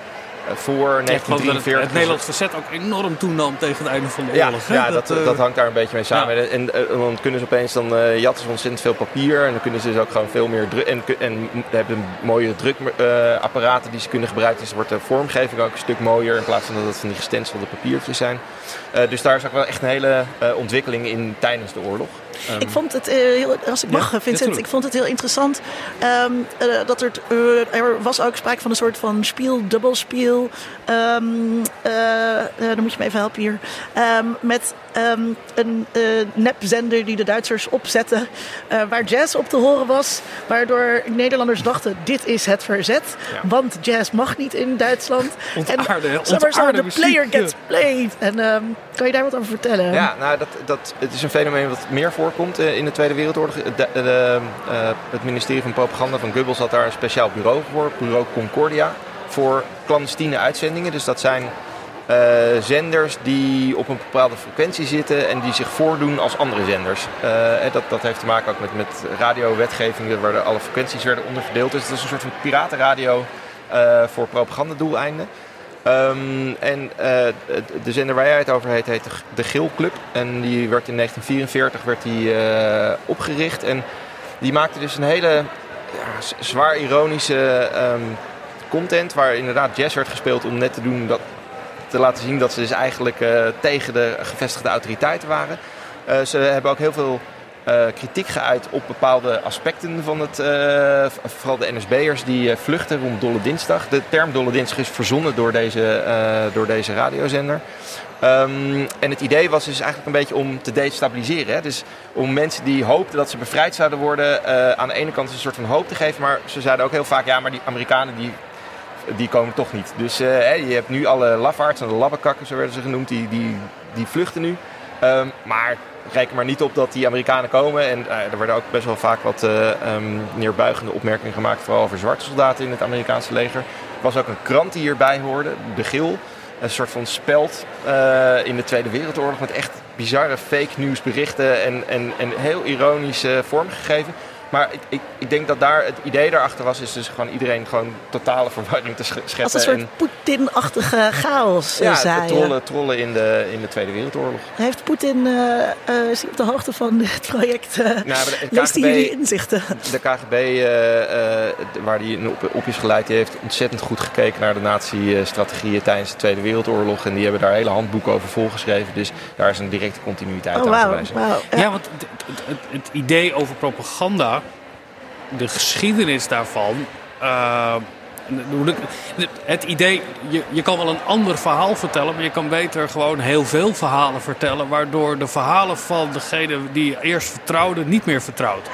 Voor 1943. Het, het Nederlands verzet ook enorm toenam tegen het einde van de ja, oorlog. Ja, dat, dat, dat, hangt daar een beetje mee samen. Ja. En, dan kunnen ze opeens, dan jatten ze ontzettend veel papier. En dan kunnen ze dus ook gewoon veel meer druk. En, en hebben mooie drukapparaten die ze kunnen gebruiken. Dus wordt de vormgeving ook een stuk mooier. In plaats van dat het van die gestenselde papiertjes zijn. Uh, dus daar is ook wel echt een hele uh, ontwikkeling in tijdens de oorlog. Um, ik vond het uh, heel, als ik mag, ja, Vincent, ik vond het heel interessant um, dat er, er was ook sprake van een soort van spiel, dubbelspiel. Um, dan moet je me even helpen hier. met een nepzender die de Duitsers opzetten, waar jazz op te horen was, waardoor Nederlanders dachten: dit is het verzet, ja. want jazz mag niet in Duitsland. Ontaarde, [LAUGHS] en ontaarde de player gets played. En kan je daar wat over vertellen? Ja, nou, dat, dat, het is een fenomeen wat meer voorkomt in de Tweede Wereldoorlog. De, de, de, uh, het ministerie van Propaganda van Goebbels had daar een speciaal bureau voor, bureau Concordia, voor clandestine uitzendingen. Dus dat zijn zenders die op een bepaalde frequentie zitten en die zich voordoen als andere zenders. Uh, dat, dat heeft te maken ook met, met radiowetgevingen waar alle frequenties werden onderverdeeld. Dus het is een soort van piratenradio voor propagandadoeleinden. Um, en de zender waar jij het over heet, heet de Geel Club. En die werd in 1944 werd die, opgericht. En die maakte dus een hele ja, zwaar ironische um, content. Waar inderdaad jazz werd gespeeld om net te doen dat, te laten zien dat ze dus eigenlijk uh, tegen de gevestigde autoriteiten waren. ze hebben ook heel veel uh, kritiek geuit op bepaalde aspecten van het, vooral de NSB'ers die vluchten rond Dolle Dinsdag. De term Dolle Dinsdag is verzonnen door deze, door deze radiozender. Um, en het idee was dus eigenlijk een beetje om te destabiliseren. Hè? Dus om mensen die hoopten dat ze bevrijd zouden worden, aan de ene kant een soort van hoop te geven. Maar ze zeiden ook heel vaak, ja, maar die Amerikanen die, die komen toch niet. Dus je hebt nu alle lafaards en de labbekakken, zo werden ze genoemd, die, die, die vluchten nu. Um, maar reken maar niet op dat die Amerikanen komen. En uh, er werden ook best wel vaak wat uh, um, neerbuigende opmerkingen gemaakt, vooral over zwarte soldaten in het Amerikaanse leger. Er was ook een krant die hierbij hoorde, De Gil. Een soort van speld in de Tweede Wereldoorlog met echt bizarre fake nieuwsberichten en, en, en heel ironisch vormgegeven. Maar ik, ik, ik, denk dat daar het idee daarachter was, is dus gewoon iedereen gewoon totale verwarring te scheppen. Als een soort Poetin-achtige [LAUGHS] chaos, ja, zei trollen, trollen in de, in de Tweede Wereldoorlog. Heeft Poetin, uh, uh, is op de hoogte van dit project? Uh, nou, [LAUGHS] leest hij jullie inzichten? De KGB, uh, waar hij op, op is geleid, die heeft ontzettend goed gekeken naar de nazi-strategieën tijdens de Tweede Wereldoorlog. En die hebben daar hele handboeken over volgeschreven. Dus daar is een directe continuïteit oh, aan te wijzen. Wow, ja. ja, want het, het, het, idee over propaganda, de geschiedenis daarvan. Uh, het idee, je, je kan wel een ander verhaal vertellen, maar je kan beter gewoon heel veel verhalen vertellen, waardoor de verhalen van degene die je eerst vertrouwde niet meer vertrouwt.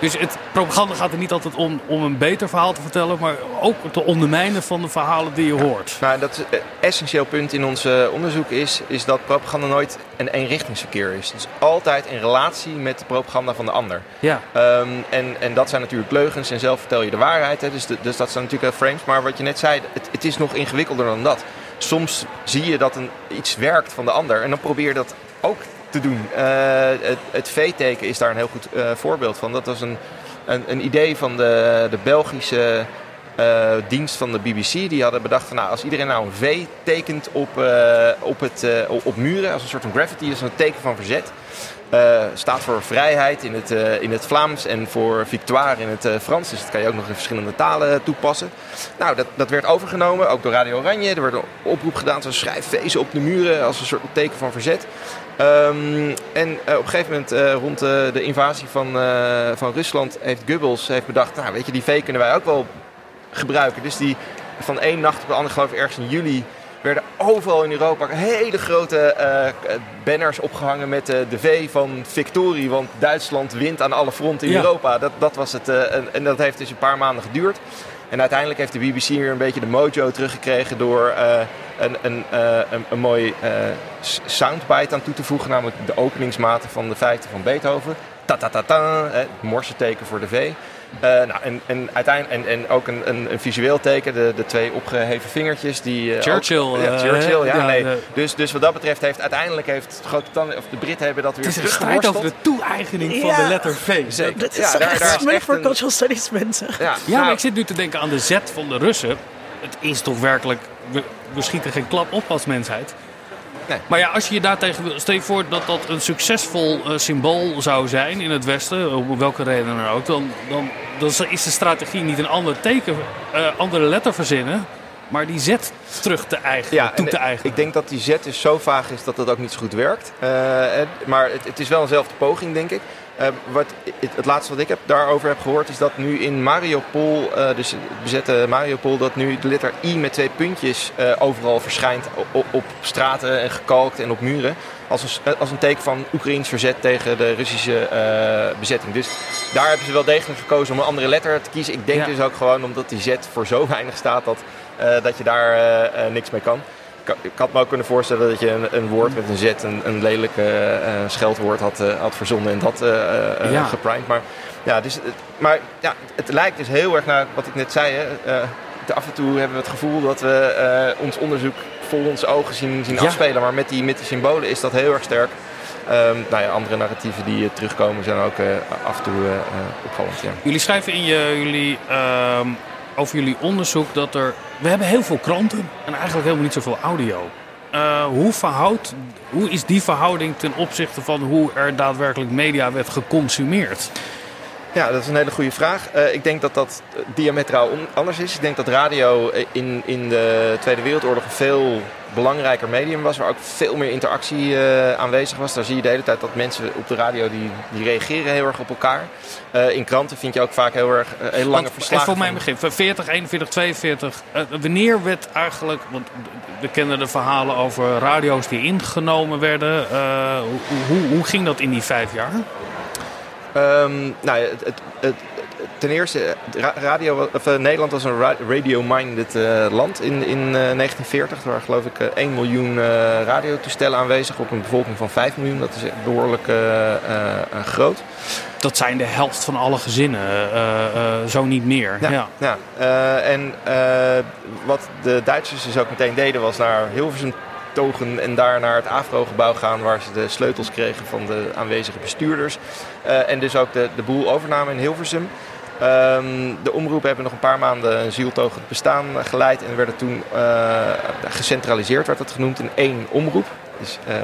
Dus het, propaganda gaat er niet altijd om, om een beter verhaal te vertellen, maar ook te ondermijnen van de verhalen die je hoort. Nou, dat een essentieel punt in ons eh, onderzoek is, is dat propaganda nooit een eenrichtingsverkeer is. Het is altijd in relatie met de propaganda van de ander. Ja. Um, en, en dat zijn natuurlijk leugens en zelf vertel je de waarheid. Hè, dus, dus dat zijn natuurlijk frames. Maar wat je net zei, het, het is nog ingewikkelder dan dat. Soms zie je dat een, iets werkt van de ander en dan probeer je dat ook te doen. Uh, het, het V-teken is daar een heel goed uh, voorbeeld van. Dat was een, een, een, idee van de, de Belgische uh, dienst van de BBC. Die hadden bedacht van nou, als iedereen nou een V tekent op, op, het, op muren als een soort van graffiti, dat is een teken van verzet. Uh, staat voor vrijheid in het, uh, in het Vlaams en voor victoire in het uh, Frans. Dus dat kan je ook nog in verschillende talen toepassen. Nou, dat, dat werd overgenomen, ook door Radio Oranje. Er werd een oproep gedaan, zo schrijfvezen op de muren als een soort teken van verzet. Um, en op een gegeven moment rond de invasie van, van Rusland heeft Goebbels heeft bedacht... nou, weet je, die V kunnen wij ook wel gebruiken. Dus die van één nacht op de andere, geloof ik ergens in juli werden overal in Europa hele grote uh, banners opgehangen met uh, de V van victorie. Want Duitsland wint aan alle fronten in Europa. Dat, dat was het, uh, en, en, dat heeft dus een paar maanden geduurd. En uiteindelijk heeft de BBC weer een beetje de mojo teruggekregen door een, een, een, een mooi soundbite aan toe te voegen. Namelijk de openingsmaten van de vijfde van Beethoven. Ta ta ta ta, het morsenteken voor de V. Uh, nou, en, en, uiteindelijk, en, en ook een, een, een, visueel teken, de, de twee opgeheven vingertjes. Die, uh, Churchill. Ook, ja, Churchill, ja, ja nee. Dus, dus wat dat betreft heeft uiteindelijk heeft grote of de Britten hebben dat weer Het is een strijd over de toe-eigening van de letter V. Zeker. Dat is ja, daar, echt voor cultural studies mensen. Ja, ja nou, maar ik zit nu te denken aan de Z van de Russen. Het is toch werkelijk, we, we schieten geen klap op als mensheid. Nee. Maar ja, als je je daartegen stel je voor dat dat een succesvol uh, symbool zou zijn in het Westen, om welke reden dan ook, dan, dan, dan is de strategie niet een ander teken, uh, andere letter verzinnen, maar die Z terug te eigen, ja, toe te eigen. Ik denk dat die Z dus zo vaag is dat dat ook niet zo goed werkt. Uh, maar het, het, is wel eenzelfde poging, denk ik. Uh, wat, het, het, laatste wat ik heb, daarover heb gehoord is dat nu in Mariupol, uh, dus het bezette Mariupol, dat nu de letter I met twee puntjes uh, overal verschijnt op, op, straten en gekalkt en op muren. Als een, als een teken van Oekraïns verzet tegen de Russische bezetting. Dus daar hebben ze wel degelijk gekozen om een andere letter te kiezen. Ik denk ja. dus ook gewoon omdat die Z voor zo weinig staat dat, dat je daar niks mee kan ik had me ook kunnen voorstellen dat je een, een woord met een Z, een, een lelijk uh, scheldwoord had, uh, had verzonnen en dat uh, ja. geprimed. Maar, ja, dus, maar ja, het lijkt dus heel erg naar wat ik net zei. Hè. af en toe hebben we het gevoel dat we ons onderzoek vol onze ogen zien, zien afspelen. Maar met die, met die symbolen is dat heel erg sterk. Um, nou ja, andere narratieven die terugkomen zijn ook af en toe opvallend. Ja. Jullie schrijven in je, jullie ehm, over jullie onderzoek dat er. We hebben heel veel kranten en eigenlijk helemaal niet zoveel audio. Uh, hoe, verhoudt, hoe is die verhouding ten opzichte van hoe er daadwerkelijk media werd geconsumeerd? Ja, dat is een hele goede vraag. Uh, ik denk dat dat diametraal anders is. Ik denk dat radio in, in de Tweede Wereldoorlog veel belangrijker medium was, waar ook veel meer interactie uh, aanwezig was. Daar zie je de hele tijd dat mensen op de radio die, die reageren heel erg op elkaar. Uh, in kranten vind je ook vaak heel erg hele lange verslagen. voor mijn begrip, 40, 41, 42. wanneer werd eigenlijk, want we kennen de verhalen over radio's die ingenomen werden. Hoe, hoe, hoe, ging dat in die vijf jaar? Um, nou, het, het, het, ten eerste, radio, of, uh, Nederland was een radio-minded uh, land in, in uh, 1940. Er waren geloof ik 1 miljoen radiotoestellen aanwezig op een bevolking van 5 miljoen. Dat is behoorlijk groot. Dat zijn de helft van alle gezinnen, zo niet meer. Ja, ja. en wat de Duitsers dus ook meteen deden was naar Hilversum togen en daar naar het AFRO-gebouw gaan waar ze de sleutels kregen van de aanwezige bestuurders. en dus ook de, de boel overnamen in Hilversum. Um, de omroepen hebben nog een paar maanden een zieltogend bestaan geleid en werden toen uh, gecentraliseerd, werd dat genoemd, in één omroep. Dus uh,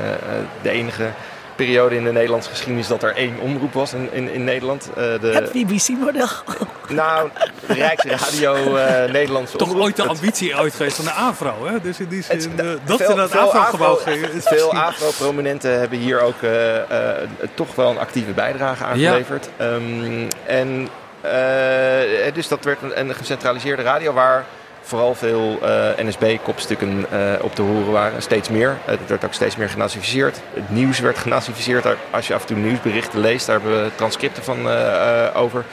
de enige periode in de Nederlandse geschiedenis dat er één omroep was in, in, in Nederland. Uh, de, het BBC-model. Nou, de Rijksradio uh, Nederlandse Toch ooit de ambitie ooit geweest van de AVRO, hè? Dus in die zin, het, uh, dat veel, ze dat AVRO-gebouw gingen. Veel AVRO-prominenten hebben hier ook toch wel een actieve bijdrage aangeleverd. Ja. Um, en uh, dus dat werd een, een, gecentraliseerde radio waar vooral veel uh, NSB-kopstukken uh, op te horen waren. Steeds meer. Het werd ook steeds meer genazificeerd. Het nieuws werd genazificeerd. Als je af en toe nieuwsberichten leest, daar hebben we transcripten van over.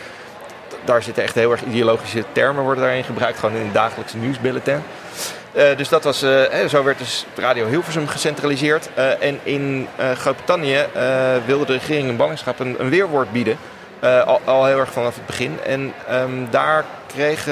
Daar zitten echt heel erg ideologische termen worden daarin gebruikt. Gewoon in het dagelijkse nieuwsbulletin. Dus dat was, zo werd dus Radio Hilversum gecentraliseerd. En in Groot-Brittannië wilde de regering in ballingschap een, een weerwoord bieden al, al, heel erg vanaf het begin. En um, daar kreeg uh,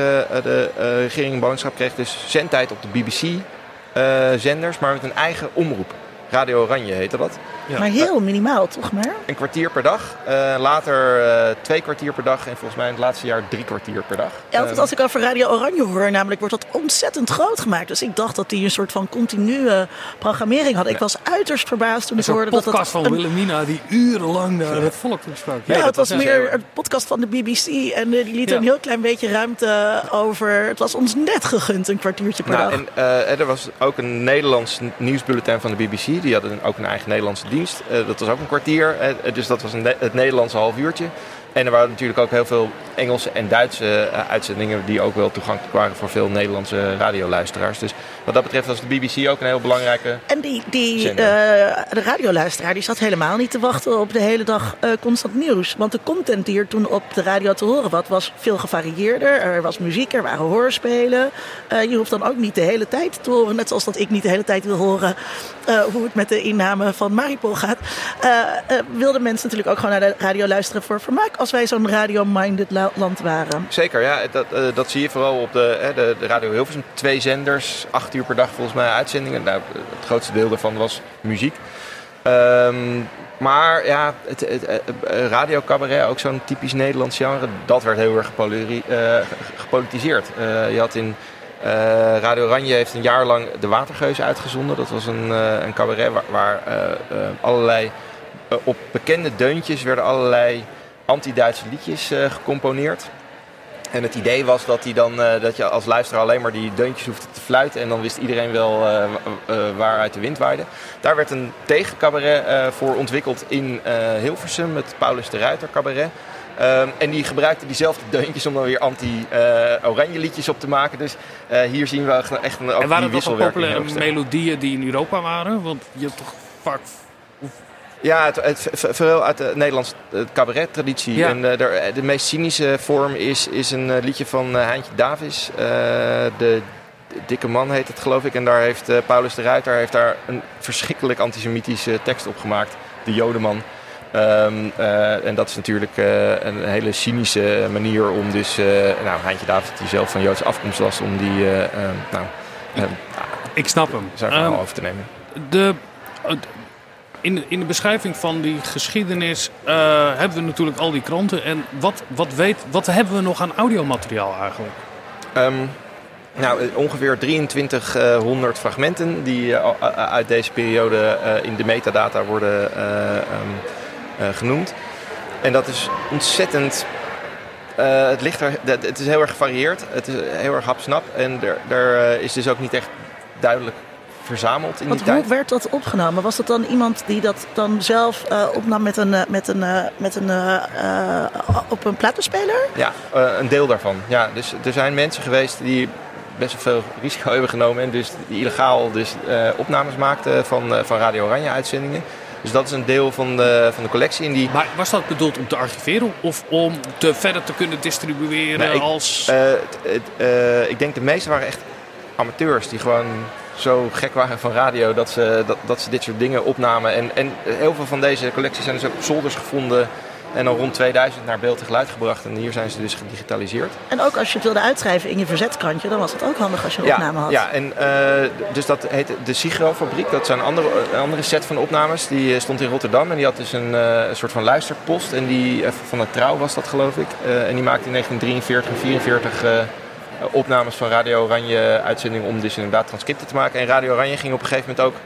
de uh, regering Boodschap kreeg dus zendtijd op de BBC-zenders, maar met een eigen omroep. Radio Oranje heette dat. Ja. Maar heel minimaal, toch maar? Een kwartier per dag. Uh, later uh, twee kwartier per dag. En volgens mij in het laatste jaar drie kwartier per dag. Ja, want als ik over Radio Oranje hoor, namelijk wordt dat ontzettend groot gemaakt. Dus ik dacht dat die een soort van continue programmering had. Ik was uiterst verbaasd toen ik hoorde dat dat... Een podcast van Wilhelmina die urenlang naar het volk sprak. Ja, ja het was meer een podcast van de BBC. En uh, die liet ja. een heel klein beetje ruimte over... Het was ons net gegund, een kwartiertje per nou, dag. En er was ook een Nederlands nieuwsbulletin van de BBC. Die hadden ook een eigen Nederlandse dienst. Uh, dat was ook een kwartier, uh, dus dat was het Nederlandse half uurtje. En er waren natuurlijk ook heel veel Engelse en Duitse uitzendingen die ook wel toegankelijk waren voor veel Nederlandse radioluisteraars. Dus wat dat betreft was de BBC ook een heel belangrijke. En die, die uh, de radioluisteraar die zat helemaal niet te wachten op de hele dag uh, constant nieuws. Want de content die er toen op de radio te horen was, was veel gevarieerder. Er was muziek, er waren hoorspelen. je hoeft dan ook niet de hele tijd te horen, net zoals dat ik niet de hele tijd wil horen hoe het met de inname van Maripol gaat. wilden mensen natuurlijk ook gewoon naar de radio luisteren voor vermaak als wij zo'n radio-minded land waren. Zeker, ja. Dat, dat zie je vooral op de, de, de Radio Hilversum. Twee zenders, acht uur per dag volgens mij uitzendingen. Nou, het grootste deel daarvan was muziek. Um, maar ja, het, het, het radio cabaret, ook zo'n typisch Nederlands genre, dat werd heel erg uh, gepolitiseerd. Uh, je had in Radio Oranje heeft een jaar lang de Watergeus uitgezonden. Dat was een, een cabaret waar, waar allerlei op bekende deuntjes werden allerlei anti-Duitse liedjes gecomponeerd. En het idee was dat, die dan, uh, dat je als luisteraar alleen maar die deuntjes hoefde te fluiten. En dan wist iedereen wel uh, waar uit de wind waaide. Daar werd een tegencabaret voor ontwikkeld in Hilversum. Het Paulus de Ruiter cabaret. Um, en die gebruikte diezelfde deuntjes om dan weer anti-oranje liedjes op te maken. Dus hier zien we echt een, ook En waren dat populaire melodieën die in Europa waren? Want je hebt toch vaak ja, het, het, vooral uit de Nederlandse cabaret-traditie. Ja. En uh, de, de, meest cynische vorm is, is een liedje van Heintje Davis. de Dikke Man heet het, geloof ik. En daar heeft Paulus de Ruiter heeft daar een verschrikkelijk antisemitische tekst op gemaakt. De Jodeman. Um, en dat is natuurlijk een hele cynische manier om dus... nou, Heintje Davis, die zelf van Joodse afkomst was, om die... nou, ik snap hem. Zijn verhaal um, over te nemen. De in, de, in de beschrijving van die geschiedenis uh, hebben we natuurlijk al die kranten. En wat, wat, weet, wat hebben we nog aan audiomateriaal eigenlijk? Um, nou, ongeveer 2300 fragmenten die uh, uit deze periode in de metadata worden um, genoemd. En dat is ontzettend. het, ligt er, het is heel erg gevarieerd. Het is heel erg hapsnap. En er, er is dus ook niet echt duidelijk verzameld in Want die tijd. Hoe werd dat opgenomen? Was dat dan iemand die dat dan zelf uh, opnam met een, met een, uh, met een, uh, op een plattenspeler? Ja, een deel daarvan. Ja, dus er zijn mensen geweest die best wel veel risico hebben genomen en dus die illegaal dus, opnames maakten van, van Radio Oranje uitzendingen. Dus dat is een deel van de, van de collectie. In die... Maar was dat bedoeld om te archiveren of om te verder te kunnen distribueren nee, ik, als... ik denk de meeste waren echt amateurs die gewoon zo gek waren van radio dat ze, dat, dat ze dit soort dingen opnamen. En, en heel veel van deze collecties zijn dus ook op zolders gevonden En dan rond 2000 naar beeld en geluid gebracht. En hier zijn ze dus gedigitaliseerd. En ook als je het wilde uitschrijven in je verzetkrantje, dan was het ook handig als je een Ja, opname had. ja en uh, dus dat heet de Sigro-fabriek. Dat een andere, een andere set van opnames. Die eh, stond in Rotterdam en die had dus een, uh, een soort van luisterpost. En die, van de Trouw was dat geloof ik. en die maakte in 1943 en 44 opnames van Radio Oranje uitzendingen om dus inderdaad transcripten te maken. En Radio Oranje ging op een gegeven moment ook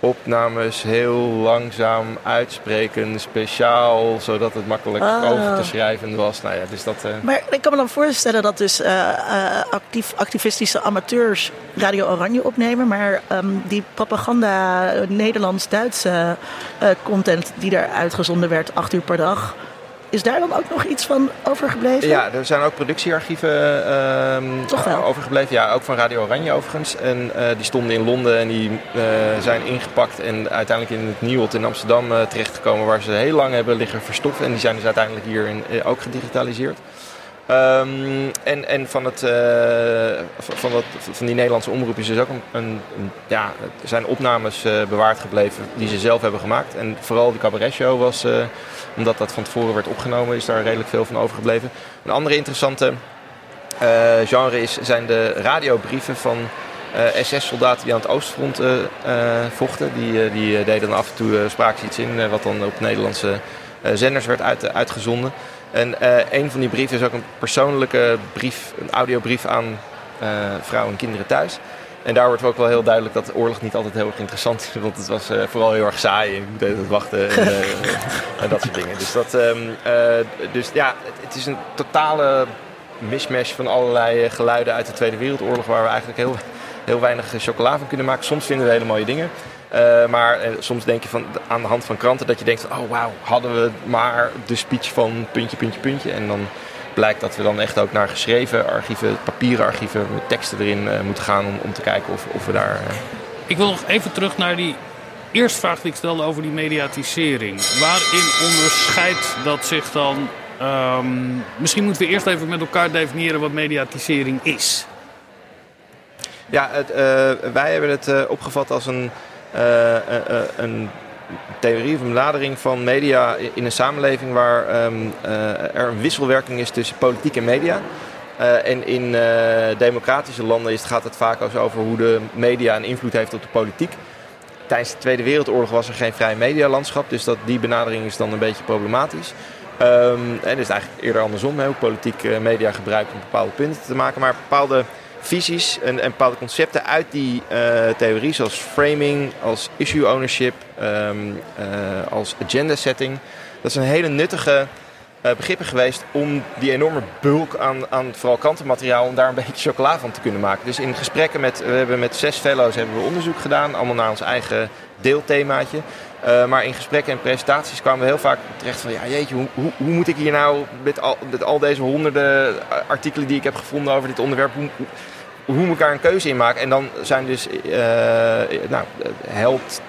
opnames heel langzaam uitspreken, speciaal, zodat het makkelijk Ah. over te schrijven was. Nou ja, dus dat, eh, Maar ik kan me dan voorstellen dat dus eh, eh, actief, activistische amateurs Radio Oranje opnemen, maar ehm, die propaganda eh, Nederlands-Duitse eh, content die daar uitgezonden werd, acht uur per dag, is daar dan ook nog iets van overgebleven? Ja, er zijn ook productiearchieven ehm, Toch wel? overgebleven. Ja, ook van Radio Oranje overigens. En eh, die stonden in Londen en die eh, zijn ingepakt en uiteindelijk in het Nieuwot in Amsterdam eh, terechtgekomen, waar ze heel lang hebben liggen verstopt. En die zijn dus uiteindelijk hier in, eh, ook gedigitaliseerd. Ehm, en en van, het, eh, van, dat, van die Nederlandse omroep is dus ook een, ja, zijn opnames eh, bewaard gebleven die ze zelf hebben gemaakt. En vooral die cabaretshow was, eh, omdat dat van tevoren werd opgenomen, is daar redelijk veel van overgebleven. Een andere interessante eh, genre is, zijn de radiobrieven van eh, SS-soldaten die aan het Oostfront eh, vochten. Die, die deden af en toe, spraken ze iets in, wat dan op Nederlandse zenders werd uit, uitgezonden. En een van die brieven is ook een persoonlijke brief, een audiobrief aan vrouwen en kinderen thuis. En daar wordt ook wel heel duidelijk dat de oorlog niet altijd heel erg interessant is. Want het was eh, vooral heel erg saai en je moet even wachten en, eh, [LAUGHS] en dat soort dingen. Dus, dat, ehm, eh, dus ja, het, het is een totale mismatch van allerlei geluiden uit de Tweede Wereldoorlog... waar we eigenlijk heel, heel weinig chocola van kunnen maken. Soms vinden we hele mooie dingen. Maar soms denk je van, aan de hand van kranten dat je denkt van... oh wauw, hadden we maar de speech van puntje, puntje, puntje. En dan blijkt dat we dan echt ook naar geschreven archieven, papieren archieven... met teksten erin eh, moeten gaan om, om te kijken of, of we daar... eh, Ik wil nog even terug naar die eerste vraag die ik stelde over die mediatisering. Waarin onderscheidt dat zich dan... ehm, misschien moeten we eerst even met elkaar definiëren wat mediatisering is. Ja, het, eh, wij hebben het eh, opgevat als een, eh, eh, eh, een theorie of een benadering van media in een samenleving waar ehm, eh, er een wisselwerking is tussen politiek en media. Eh, en in eh, democratische landen is, gaat het vaak over hoe de media een invloed heeft op de politiek. Tijdens de Tweede Wereldoorlog was er geen vrij medialandschap, dus dat, die benadering is dan een beetje problematisch. Ehm, en het is eigenlijk eerder andersom, hè, hoe politiek media gebruikt om bepaalde punten te maken. Maar bepaalde visies en, en bepaalde concepten uit die eh, theorie, zoals framing, als issue ownership, ehm, eh, als agenda setting. Dat zijn hele nuttige eh, begrippen geweest om die enorme bulk aan, aan vooral krantenmateriaal, om daar een beetje chocola van te kunnen maken. Dus in gesprekken met, we hebben met zes fellows hebben we onderzoek gedaan, allemaal naar ons eigen deelthemaatje. Eh, maar in gesprekken en presentaties kwamen we heel vaak terecht van, ja jeetje, hoe, hoe, hoe moet ik hier nou met al, met al deze honderden artikelen die ik heb gevonden over dit onderwerp, hoe, hoe- ik daar een keuze in maken? En dan zijn dus, eh, nou, helpt,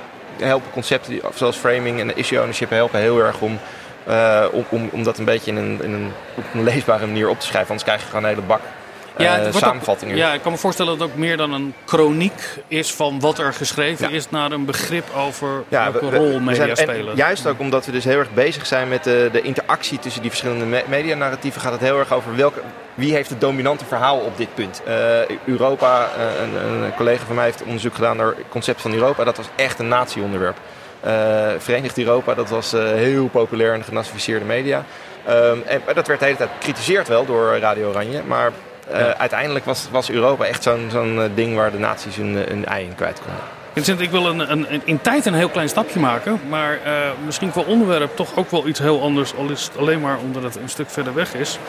helpen concepten zoals framing en issue ownership helpen heel erg om, eh, om, om, om dat een beetje in een, in een, op een leesbare manier op te schrijven. Anders krijg je gewoon een hele bak eh, het wordt ook- samenvattingen. ja, ik kan me voorstellen dat het ook meer dan een chroniek is van wat er geschreven Ja. is naar een begrip over Ja, welke we- we- rol media spelen. Juist ook omdat we dus heel erg bezig zijn met de, de interactie tussen die verschillende me- medianarratieven, gaat het heel erg over welke, wie heeft het dominante verhaal op dit punt. Eh, Europa, eh, een, een collega van mij heeft onderzoek gedaan naar het concept van Europa. Dat was echt een natieonderwerp. Eh Verenigd Europa, dat was eh, heel populair in de genazificeerde media. Ehm, en, dat werd de hele tijd gecritiseerd wel door Radio Oranje. Maar eh, uiteindelijk was, was Europa echt zo'n zo'n eh, ding waar de naties hun, eh, hun ei in kwijt konden. Vincent, ik wil een, een, in tijd een heel klein stapje maken. Maar misschien qua onderwerp toch ook wel iets heel anders. Al is het alleen maar omdat het een stuk verder weg is.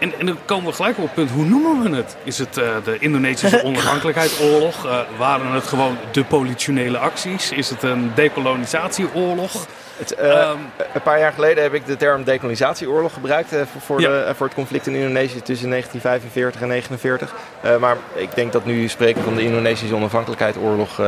En, en dan komen we gelijk op het punt, hoe noemen we het? Is het de Indonesische [LAUGHS] onafhankelijkheidsoorlog? Eh, waren het gewoon de politionele acties? Is het een decolonisatieoorlog? Het, eh, Ehm, een paar jaar geleden heb ik de term decolonisatieoorlog gebruikt eh, voor, Ja. de, eh, voor het conflict in Indonesië tussen 1945 en 1949. Eh, maar ik denk dat nu spreken van de Indonesische onafhankelijkheidsoorlog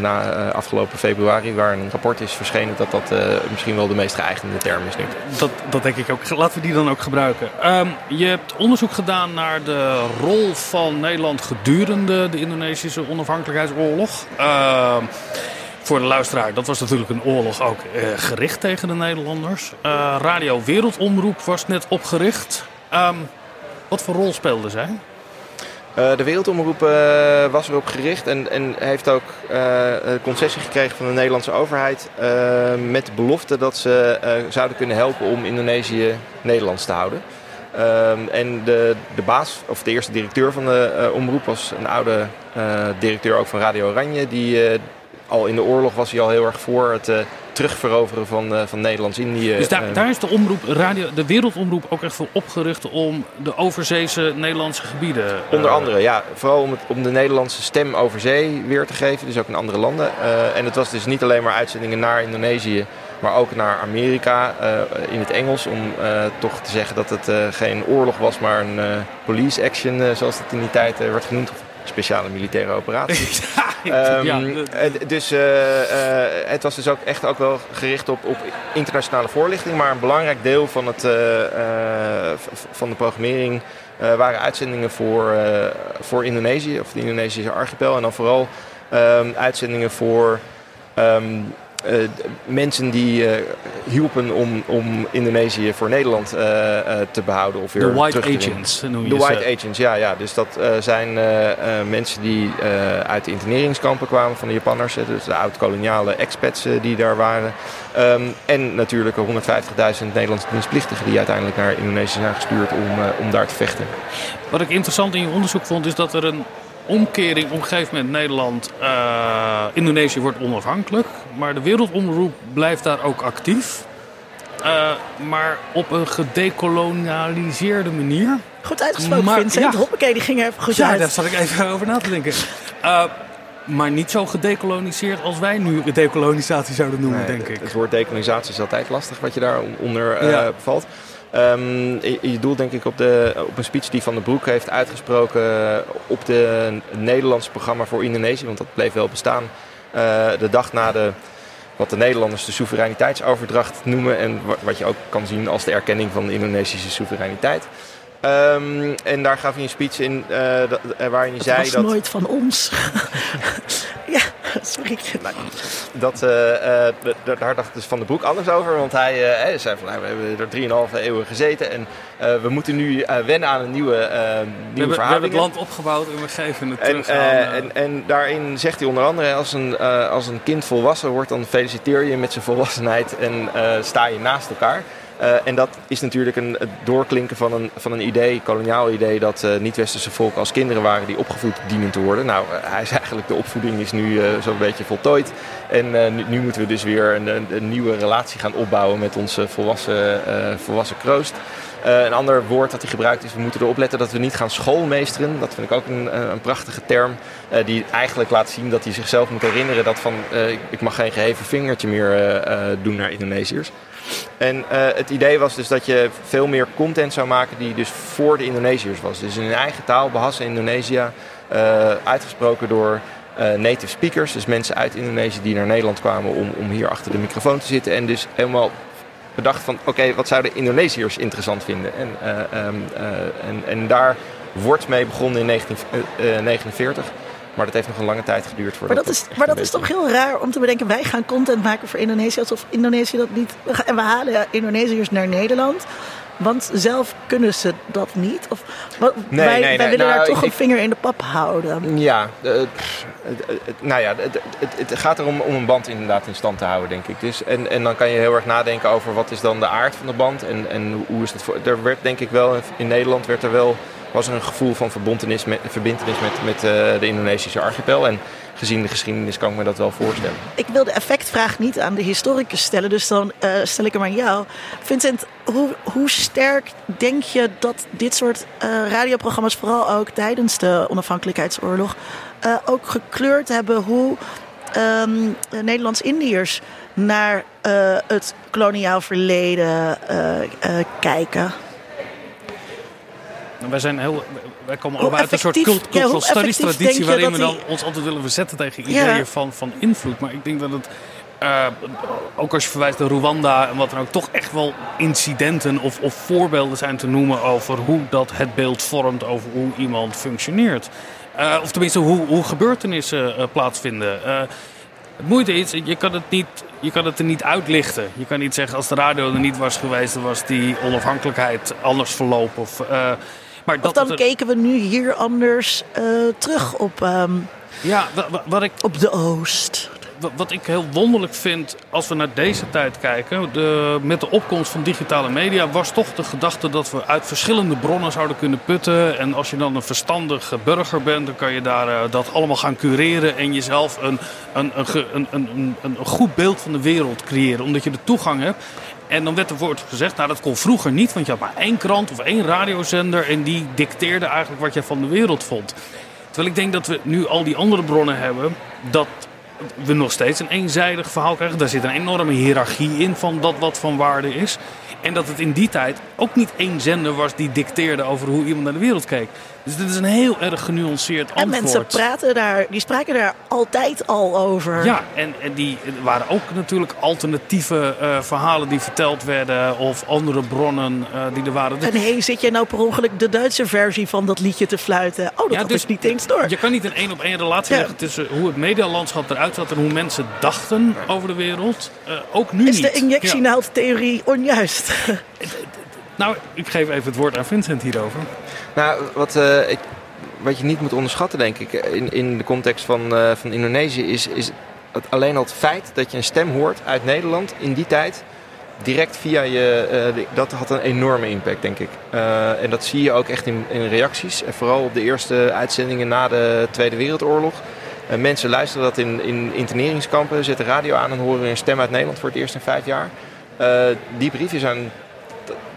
na afgelopen februari, waar een rapport is verschenen, dat dat misschien wel de meest geëigende term is nu. Dat, dat denk ik ook. Laten we die dan ook gebruiken. Ehm, je hebt onderzoek gedaan naar de rol van Nederland gedurende de Indonesische onafhankelijkheidsoorlog. Ehm, voor de luisteraar, dat was natuurlijk een oorlog ook uh, gericht tegen de Nederlanders. Uh, Radio Wereldomroep was net opgericht. Um, wat voor rol speelde zij? Uh, de Wereldomroep was erop gericht en, en heeft ook concessie gekregen van de Nederlandse overheid. met de belofte dat ze zouden kunnen helpen om Indonesië Nederlands te houden. Um, en de, de baas, of de eerste directeur van de omroep, was een oude directeur ook van Radio Oranje. Die al in de oorlog was hij al heel erg voor het uh, terugveroveren van, uh, van Nederlands-Indië. Dus daar, daar is de, omroep, radio, de wereldomroep ook echt voor opgericht om de overzeese Nederlandse gebieden... Onder andere, ja. Vooral om, het, om de Nederlandse stem over zee weer te geven, dus ook in andere landen. en het was dus niet alleen maar uitzendingen naar Indonesië, maar ook naar Amerika in het Engels. Om toch te zeggen dat het geen oorlog was, maar een police action, zoals dat in die tijd werd genoemd speciale militaire operatie. um, [LAUGHS] ja, dus uh, uh, het was dus ook echt ook wel gericht op, op internationale voorlichting. Maar een belangrijk deel van, het, uh, van de programmering waren uitzendingen voor, voor Indonesië, of de Indonesische archipel. En dan vooral um, uitzendingen voor um, uh, mensen die uh, hielpen om, om Indonesië voor Nederland uh, te behouden. Of weer de White terug Agents noem je De ze. White Agents, ja. ja. Dus dat zijn mensen die uit de interneringskampen kwamen van de Japanners. Dus de oud-koloniale expats die daar waren. Um, en natuurlijk 150.000 Nederlandse dienstplichtigen die uiteindelijk naar Indonesië zijn gestuurd om, om daar te vechten. Wat ik interessant in je onderzoek vond is dat er een omkering op een gegeven moment Nederland, uh, Indonesië wordt onafhankelijk. Maar de wereldomroep blijft daar ook actief. Uh, maar op een gedekolonialiseerde manier. Goed uitgesproken, maar, Vincent. Ja. Hoppakee, die ging er even goed ja, uit. daar zat ik even over na te denken. Uh, maar niet zo gedekoloniseerd als wij nu dekolonisatie zouden noemen, nee, denk ik. Het woord dekolonisatie is altijd lastig wat je daaronder uh, ja. bevalt. Um, je, je doelt denk ik op, de, op een speech die Van den Broek heeft uitgesproken op de Nederlandse programma voor Indonesië. Want dat bleef wel bestaan. Uh, de dag na de, wat de Nederlanders de soevereiniteitsoverdracht noemen. En wat je ook kan zien als de erkenning van de Indonesische soevereiniteit. Um, en daar gaf hij een speech in uh, waarin hij het zei was dat... nooit van ons. [LAUGHS] sorry. Dat, uh, uh, daar dacht dus Van den Broek anders over. Want hij, hij zei van, nou, we hebben er 3,5 eeuwen gezeten. En we moeten nu wennen aan een nieuwe, nieuwe we hebben, we hebben het land opgebouwd en we geven het en, terug aan... en, en daarin zegt hij onder andere, als een, als een kind volwassen wordt... dan feliciteer je met zijn volwassenheid en sta je naast elkaar... Uh, en dat is natuurlijk een, het doorklinken van een, van een idee, koloniaal idee, dat uh, niet-westerse volken als kinderen waren die opgevoed dienen te worden. Nou, uh, hij is [LAUGHS] eigenlijk, de opvoeding is nu zo'n beetje voltooid. En nu, nu, moeten we dus weer een, een, een, nieuwe relatie gaan opbouwen met onze volwassen, volwassen kroost. een ander woord dat hij gebruikt is, we moeten erop letten dat we niet gaan schoolmeesteren. Dat vind ik ook een, een prachtige term, die eigenlijk laat zien dat hij zichzelf moet herinneren dat van, ik mag geen geheven vingertje meer doen naar Indonesiërs. En uh, het idee was dus dat je veel meer content zou maken die dus voor de Indonesiërs was. Dus in hun eigen taal, Bahasa Indonesia, uh, uitgesproken door uh, native speakers. Dus mensen uit Indonesië die naar Nederland kwamen om, om hier achter de microfoon te zitten. En dus helemaal bedacht van oké, wat zouden Indonesiërs interessant vinden? En, um, en, en daar wordt mee begonnen in 1949. Maar dat heeft nog een lange tijd geduurd. Maar dat, is, maar dat is toch heel raar om te bedenken: wij gaan content maken voor Indonesië alsof Indonesië dat niet. En we halen Indonesiërs naar Nederland. Want zelf kunnen ze dat niet. Of, nee, wij, nee, wij nee, willen nou, daar toch ik, een vinger in de pap houden. Ja, uh, pff, uh, nou ja, het, het, het gaat erom om een band inderdaad in stand te houden, denk ik. Dus, en, en dan kan je heel erg nadenken over wat is dan de aard van de band. En, en hoe is het voor. Er werd denk ik wel, in Nederland werd er wel was er een gevoel van verbintenis met, verbintenis met, met uh, de Indonesische archipel. En gezien de geschiedenis kan ik me dat wel voorstellen. Ik wil de effectvraag niet aan de historicus stellen, dus dan uh, stel ik hem aan jou. Vincent, hoe, hoe sterk denk je dat dit soort uh, radioprogramma's, vooral ook tijdens de onafhankelijkheidsoorlog, ook gekleurd hebben hoe um, Nederlands-Indiërs naar het koloniaal verleden kijken? Wij, zijn heel, wij komen allemaal uit een soort cult, cultural ja, studies traditie waarin we dan die... ons altijd willen verzetten tegen ideeën ja. van, van invloed. Maar ik denk dat het, uh, ook als je verwijst naar Rwanda en wat dan ook, toch echt wel incidenten of, of voorbeelden zijn te noemen over hoe dat het beeld vormt over hoe iemand functioneert. Uh, of tenminste, hoe, hoe gebeurtenissen uh, plaatsvinden. Het moeite is, je kan het, niet, je kan het er niet uitlichten. Je kan niet zeggen, als de radio er niet was geweest, dan was die onafhankelijkheid anders verlopen. Of, maar dat of dan keken we nu hier anders uh, terug op, um, ja, wat ik, op de Oost wat ik heel wonderlijk vind als we naar deze tijd kijken. De, met de opkomst van digitale media was toch de gedachte dat we uit verschillende bronnen zouden kunnen putten. En als je dan een verstandige burger bent, dan kan je daar uh, dat allemaal gaan cureren. En jezelf een, een, een, een, een, een goed beeld van de wereld creëren. Omdat je de toegang hebt. En dan werd er woord gezegd, nou dat kon vroeger niet, want je had maar één krant of één radiozender en die dicteerde eigenlijk wat je van de wereld vond. Terwijl ik denk dat we nu al die andere bronnen hebben, dat we nog steeds een eenzijdig verhaal krijgen. Daar zit een enorme hiërarchie in van dat wat van waarde is. En dat het in die tijd ook niet één zender was die dicteerde over hoe iemand naar de wereld keek. Dus dit is een heel erg genuanceerd antwoord. En mensen praten daar, die spraken daar altijd al over. Ja, en, en die waren ook natuurlijk alternatieve uh, verhalen die verteld werden of andere bronnen uh, die er waren. Dus... En hé, zit jij nou per ongeluk de Duitse versie van dat liedje te fluiten? Oh, dat ja, dus, is niet eens door. Je kan niet een één op één relatie ja. leggen tussen hoe het medialandschap eruit zat en hoe mensen dachten over de wereld. Uh, ook nu is niet. Is de injectienaaldtheorie ja. onjuist? [LAUGHS] nou, ik geef even het woord aan Vincent hierover. Nou, wat, uh, ik, wat je niet moet onderschatten, denk ik, in, in de context van, uh, van Indonesië, is, is het, alleen al het feit dat je een stem hoort uit Nederland in die tijd. Direct via je. Uh, dat had een enorme impact, denk ik. en dat zie je ook echt in, in reacties. En vooral op de eerste uitzendingen na de Tweede Wereldoorlog. mensen luisteren dat in, in interneringskampen, zetten radio aan en horen een stem uit Nederland voor het eerst in vijf jaar. die brieven zijn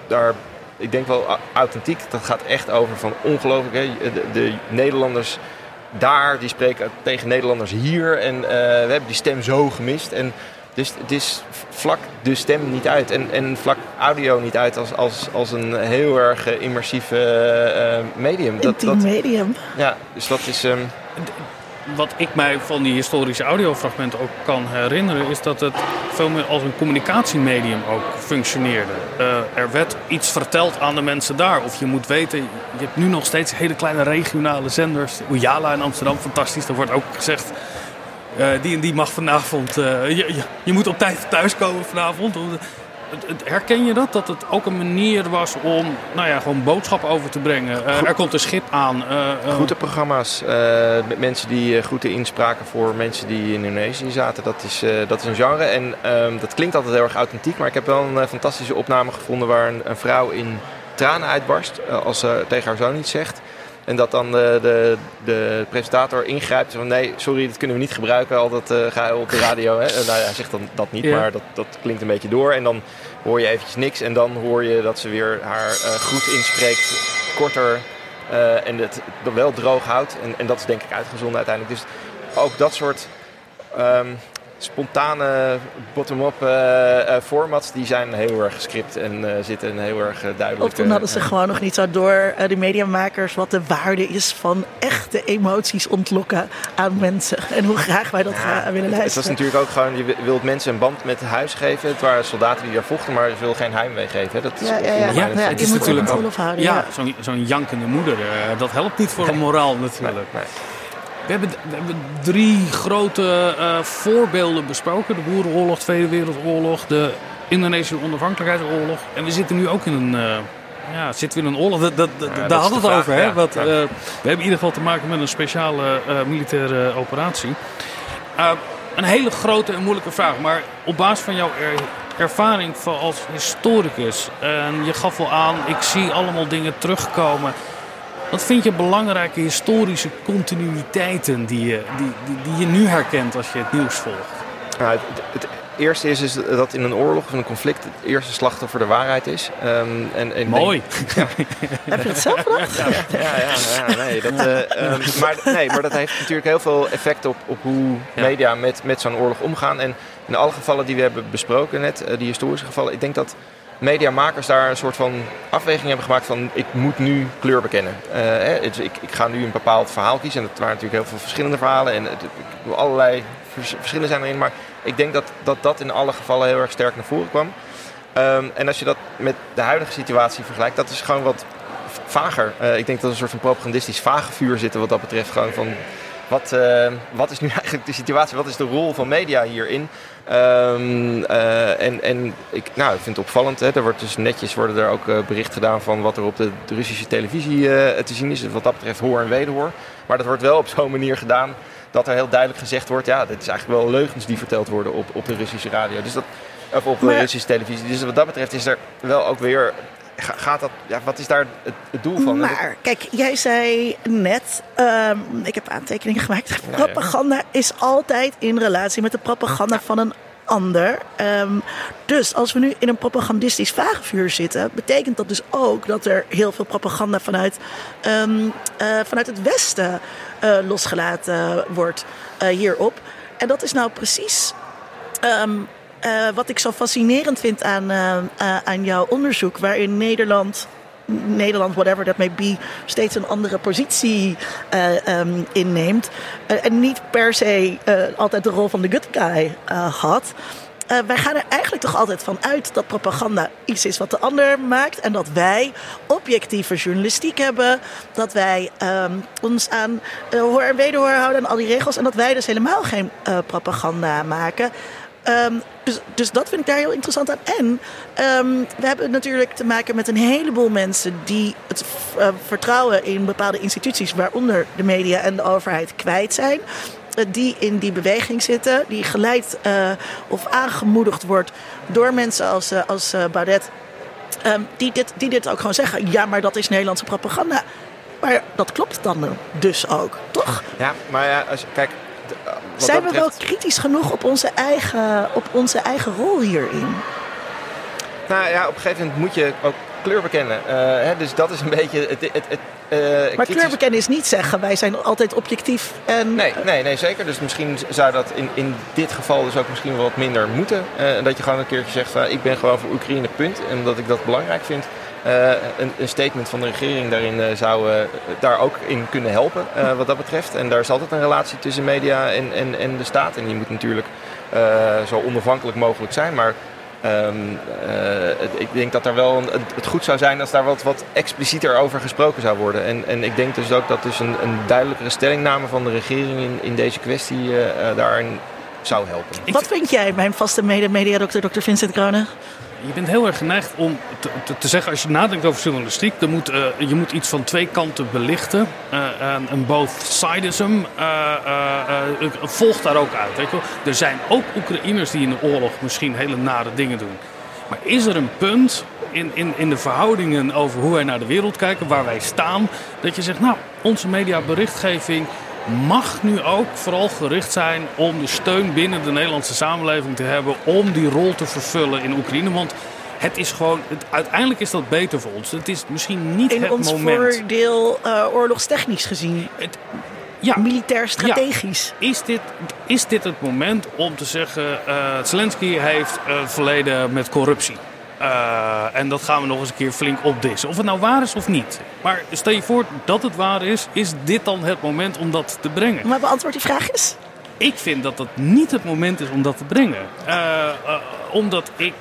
daar ik denk wel authentiek. Dat gaat echt over van ongelooflijk. Hè? De, de, Nederlanders daar, die spreken tegen Nederlanders hier. En uh, we hebben die stem zo gemist. En dus het is vlak de stem niet uit. En, en vlak audio niet uit als, als, als een heel erg uh, immersief uh, medium. Dat, dat, medium. Ja, dus dat is... Um, wat ik mij van die historische audiofragmenten ook kan herinneren, is dat het veel meer als een communicatiemedium ook functioneerde. Uh, er werd iets verteld aan de mensen daar. Of je moet weten, je hebt nu nog steeds hele kleine regionale zenders. Oejala in Amsterdam, fantastisch. Daar wordt ook gezegd, uh, die en die mag vanavond, uh, je, je, je, moet op tijd thuiskomen vanavond. Herken je dat? Dat het ook een manier was om nou ja, gewoon boodschappen over te brengen. Uh, er komt een schip aan. Uh, uh... Goede programma's. met mensen die goede inspraken voor mensen die in Indonesië zaten. Dat is, dat is een genre. En ehm, dat klinkt altijd heel erg authentiek. Maar ik heb wel een fantastische opname gevonden waar een, een vrouw in tranen uitbarst. als ze tegen haar zoon iets zegt. En dat dan de, de, de presentator ingrijpt van nee, sorry, dat kunnen we niet gebruiken, al dat uh, gehuil op de radio. Hè? nou ja, hij zegt dan dat niet, maar dat, dat klinkt een beetje door. En dan hoor je eventjes niks en dan hoor je dat ze weer haar uh, groet inspreekt, korter uh, en het wel droog houdt. En, en dat is denk ik uitgezonden uiteindelijk. Dus ook dat soort um, spontane bottom-up uh, formats, die zijn heel erg gescript en uh, zitten heel erg duidelijk. Of toen hadden ze gewoon nog niet zo door, de mediamakers, wat de waarde is van echte emoties ontlokken aan mensen. En hoe graag wij dat ja, gaan willen luisteren. Het was natuurlijk ook gewoon, je wilt mensen een band met huis geven. Het waren soldaten die daar vochten, maar je wil geen heimwee geven. Dat is ja, ja, ja. ja, het is natuurlijk ook, houden, ja, zo'n zo'n jankende moeder, dat helpt niet voor een moraal natuurlijk. Nee, nee. We hebben, we hebben drie grote uh, voorbeelden besproken. De Boerenoorlog, Tweede Wereldoorlog, de Indonesische onafhankelijkheidsoorlog. En we zitten nu ook in een... Uh, ja, zitten we in een oorlog? Dat, dat, ja, daar hadden we het over. Hè? Wat, uh, we hebben in ieder geval te maken met een speciale militaire operatie. een hele grote en moeilijke vraag. Maar op basis van jouw er, ervaring als historicus. En je gaf wel aan, ik zie allemaal dingen terugkomen. Wat vind je belangrijke historische continuïteiten die je, die, die, die je nu herkent als je het nieuws volgt? Nou, het, het, eerste is, is dat in een oorlog of een conflict het eerste slachtoffer de waarheid is. Um, en, en Mooi. ja. [LAUGHS] Heb je het zelf gedacht? Ja, ja, ja, ja nee, dat, uh, um, maar, nee, maar dat heeft natuurlijk heel veel effect op, op hoe media met, met zo'n oorlog omgaan. En in alle gevallen die we hebben besproken net, uh, die historische gevallen, ik denk dat mediamakers daar een soort van afweging hebben gemaakt van ik moet nu kleur bekennen. Uh, ik, ik, ga nu een bepaald verhaal kiezen. En dat waren natuurlijk heel veel verschillende verhalen en het, allerlei verschillen zijn erin. Maar ik denk dat, dat dat in alle gevallen heel erg sterk naar voren kwam. Um, en als je dat met de huidige situatie vergelijkt, dat is gewoon wat vager. Uh, ik denk dat er een soort van propagandistisch vage vuur zit wat dat betreft. Gewoon van wat, uh, wat is nu [LAUGHS] eigenlijk de situatie? Wat is de rol van media hierin? Um, uh, en en ik, nou, ik vind het opvallend. Hè. Er wordt dus netjes worden er ook uh, bericht gedaan van wat er op de, de Russische televisie te zien is. wat dat betreft hoor en wederhoor. Maar dat wordt wel op zo'n manier gedaan dat er heel duidelijk gezegd wordt... ja, dit is eigenlijk wel leugens die verteld worden op, op de Russische radio. Dus dat, of op de Russische televisie. Dus wat dat betreft is er wel ook weer gaat dat, ja, wat is daar het, het doel van? Maar kijk, jij zei net, um, ik heb aantekeningen gemaakt. Propaganda ja. is altijd in relatie met de propaganda van een ander. Um, dus als we nu in een propagandistisch vagevuur zitten, betekent dat dus ook dat er heel veel propaganda vanuit, um, uh, vanuit het Westen uh, losgelaten wordt uh, hierop. En dat is nou precies um, uh, wat ik zo fascinerend vind aan, uh, uh, aan jouw onderzoek, waarin Nederland, Nederland, whatever that may be, steeds een andere positie um, inneemt. en niet per se altijd de rol van de good guy had. Wij gaan er eigenlijk toch altijd van uit dat propaganda iets is wat de ander maakt. En dat wij objectieve journalistiek hebben. Dat wij um, ons aan uh, hoor en wederhoor houden aan al die regels. En dat wij dus helemaal geen propaganda maken. Um, dus, dus dat vind ik daar heel interessant aan. En um, we hebben natuurlijk te maken met een heleboel mensen die het uh, vertrouwen in bepaalde instituties, waaronder de media en de overheid, kwijt zijn. Uh, die in die beweging zitten, die geleid uh, of aangemoedigd wordt door mensen als, als Baudet. Um, die, dit, die dit ook gewoon zeggen. Ja, maar dat is Nederlandse propaganda. Maar dat klopt dan dus ook, toch? Ja, maar ja, als, kijk, zijn we wel kritisch genoeg op onze, eigen, op onze eigen rol hierin? Nou ja, op een gegeven moment moet je ook kleur bekennen. Uh, hè, dus dat is een beetje het. het, het uh, maar kritisch... kleur bekennen is niet zeggen wij zijn altijd objectief. En... Nee, nee, nee, zeker. Dus misschien zou dat in, in dit geval dus ook misschien wel wat minder moeten. Uh, dat je gewoon een keertje zegt: ik ben gewoon voor Oekraïne, punt. En dat ik dat belangrijk vind. Uh, een, een, statement van de regering daarin uh, zou uh, daar ook in kunnen helpen wat dat betreft. En daar is altijd een relatie tussen media en, en, en de staat. En die moet natuurlijk zo onafhankelijk mogelijk zijn. Maar het, ik denk dat er wel een, het goed zou zijn als daar wat, wat explicieter over gesproken zou worden. En, en ik denk dus ook dat dus een, een duidelijkere stellingname van de regering in, in deze kwestie daarin zou helpen. Wat vind jij, mijn vaste mede-mediadokter, dokter Vincent Kronen? Je bent heel erg geneigd om te, zeggen, als je nadenkt over journalistiek, dan moet, uh, je moet iets van twee kanten belichten. Uh, en, en both sidism uh, volgt daar ook uit. Weet je wel? Er zijn ook Oekraïners die in de oorlog misschien hele nare dingen doen. Maar is er een punt in, in, in de verhoudingen over hoe wij naar de wereld kijken, waar wij staan, dat je zegt, nou, onze mediaberichtgeving mag nu ook vooral gericht zijn om de steun binnen de Nederlandse samenleving te hebben om die rol te vervullen in Oekraïne. Want het is gewoon, het, uiteindelijk is dat beter voor ons. Het is misschien niet in het ons moment. voordeel uh, oorlogstechnisch gezien. Het, ja, militair strategisch. Ja. Is, dit, is dit het moment om te zeggen: uh, Zelensky heeft uh, verleden met corruptie? Uh, en dat gaan we nog eens een keer flink opdissen. Of het nou waar is of niet. Maar stel je voor dat het waar is, is dit dan het moment om dat te brengen? Maar beantwoord die vraag eens. Ik vind dat dat niet het moment is om dat te brengen. Uh, uh, omdat ik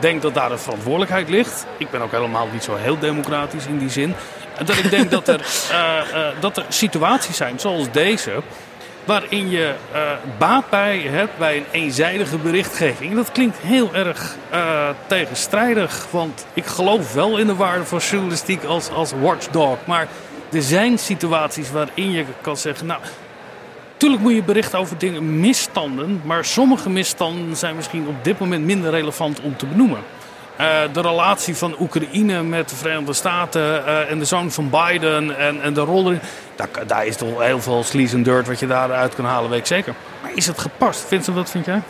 denk dat daar een verantwoordelijkheid ligt. Ik ben ook helemaal niet zo heel democratisch in die zin. Dat ik denk dat er, [LAUGHS] dat er situaties zijn zoals deze waarin je uh, baat bij hebt bij een eenzijdige berichtgeving. Dat klinkt heel erg uh, tegenstrijdig, want ik geloof wel in de waarde van journalistiek als, als watchdog. Maar er zijn situaties waarin je kan zeggen, nou, Tuurlijk moet je berichten over dingen, misstanden, maar sommige misstanden zijn misschien op dit moment minder relevant om te benoemen. Uh, de relatie van Oekraïne met de Verenigde Staten uh, en de zoon van Biden en, en de rol erin. Daar, daar, is toch heel veel sleaze en dirt wat je daaruit kan halen, weet ik zeker. Maar is het gepast? Vincent, wat vind jij?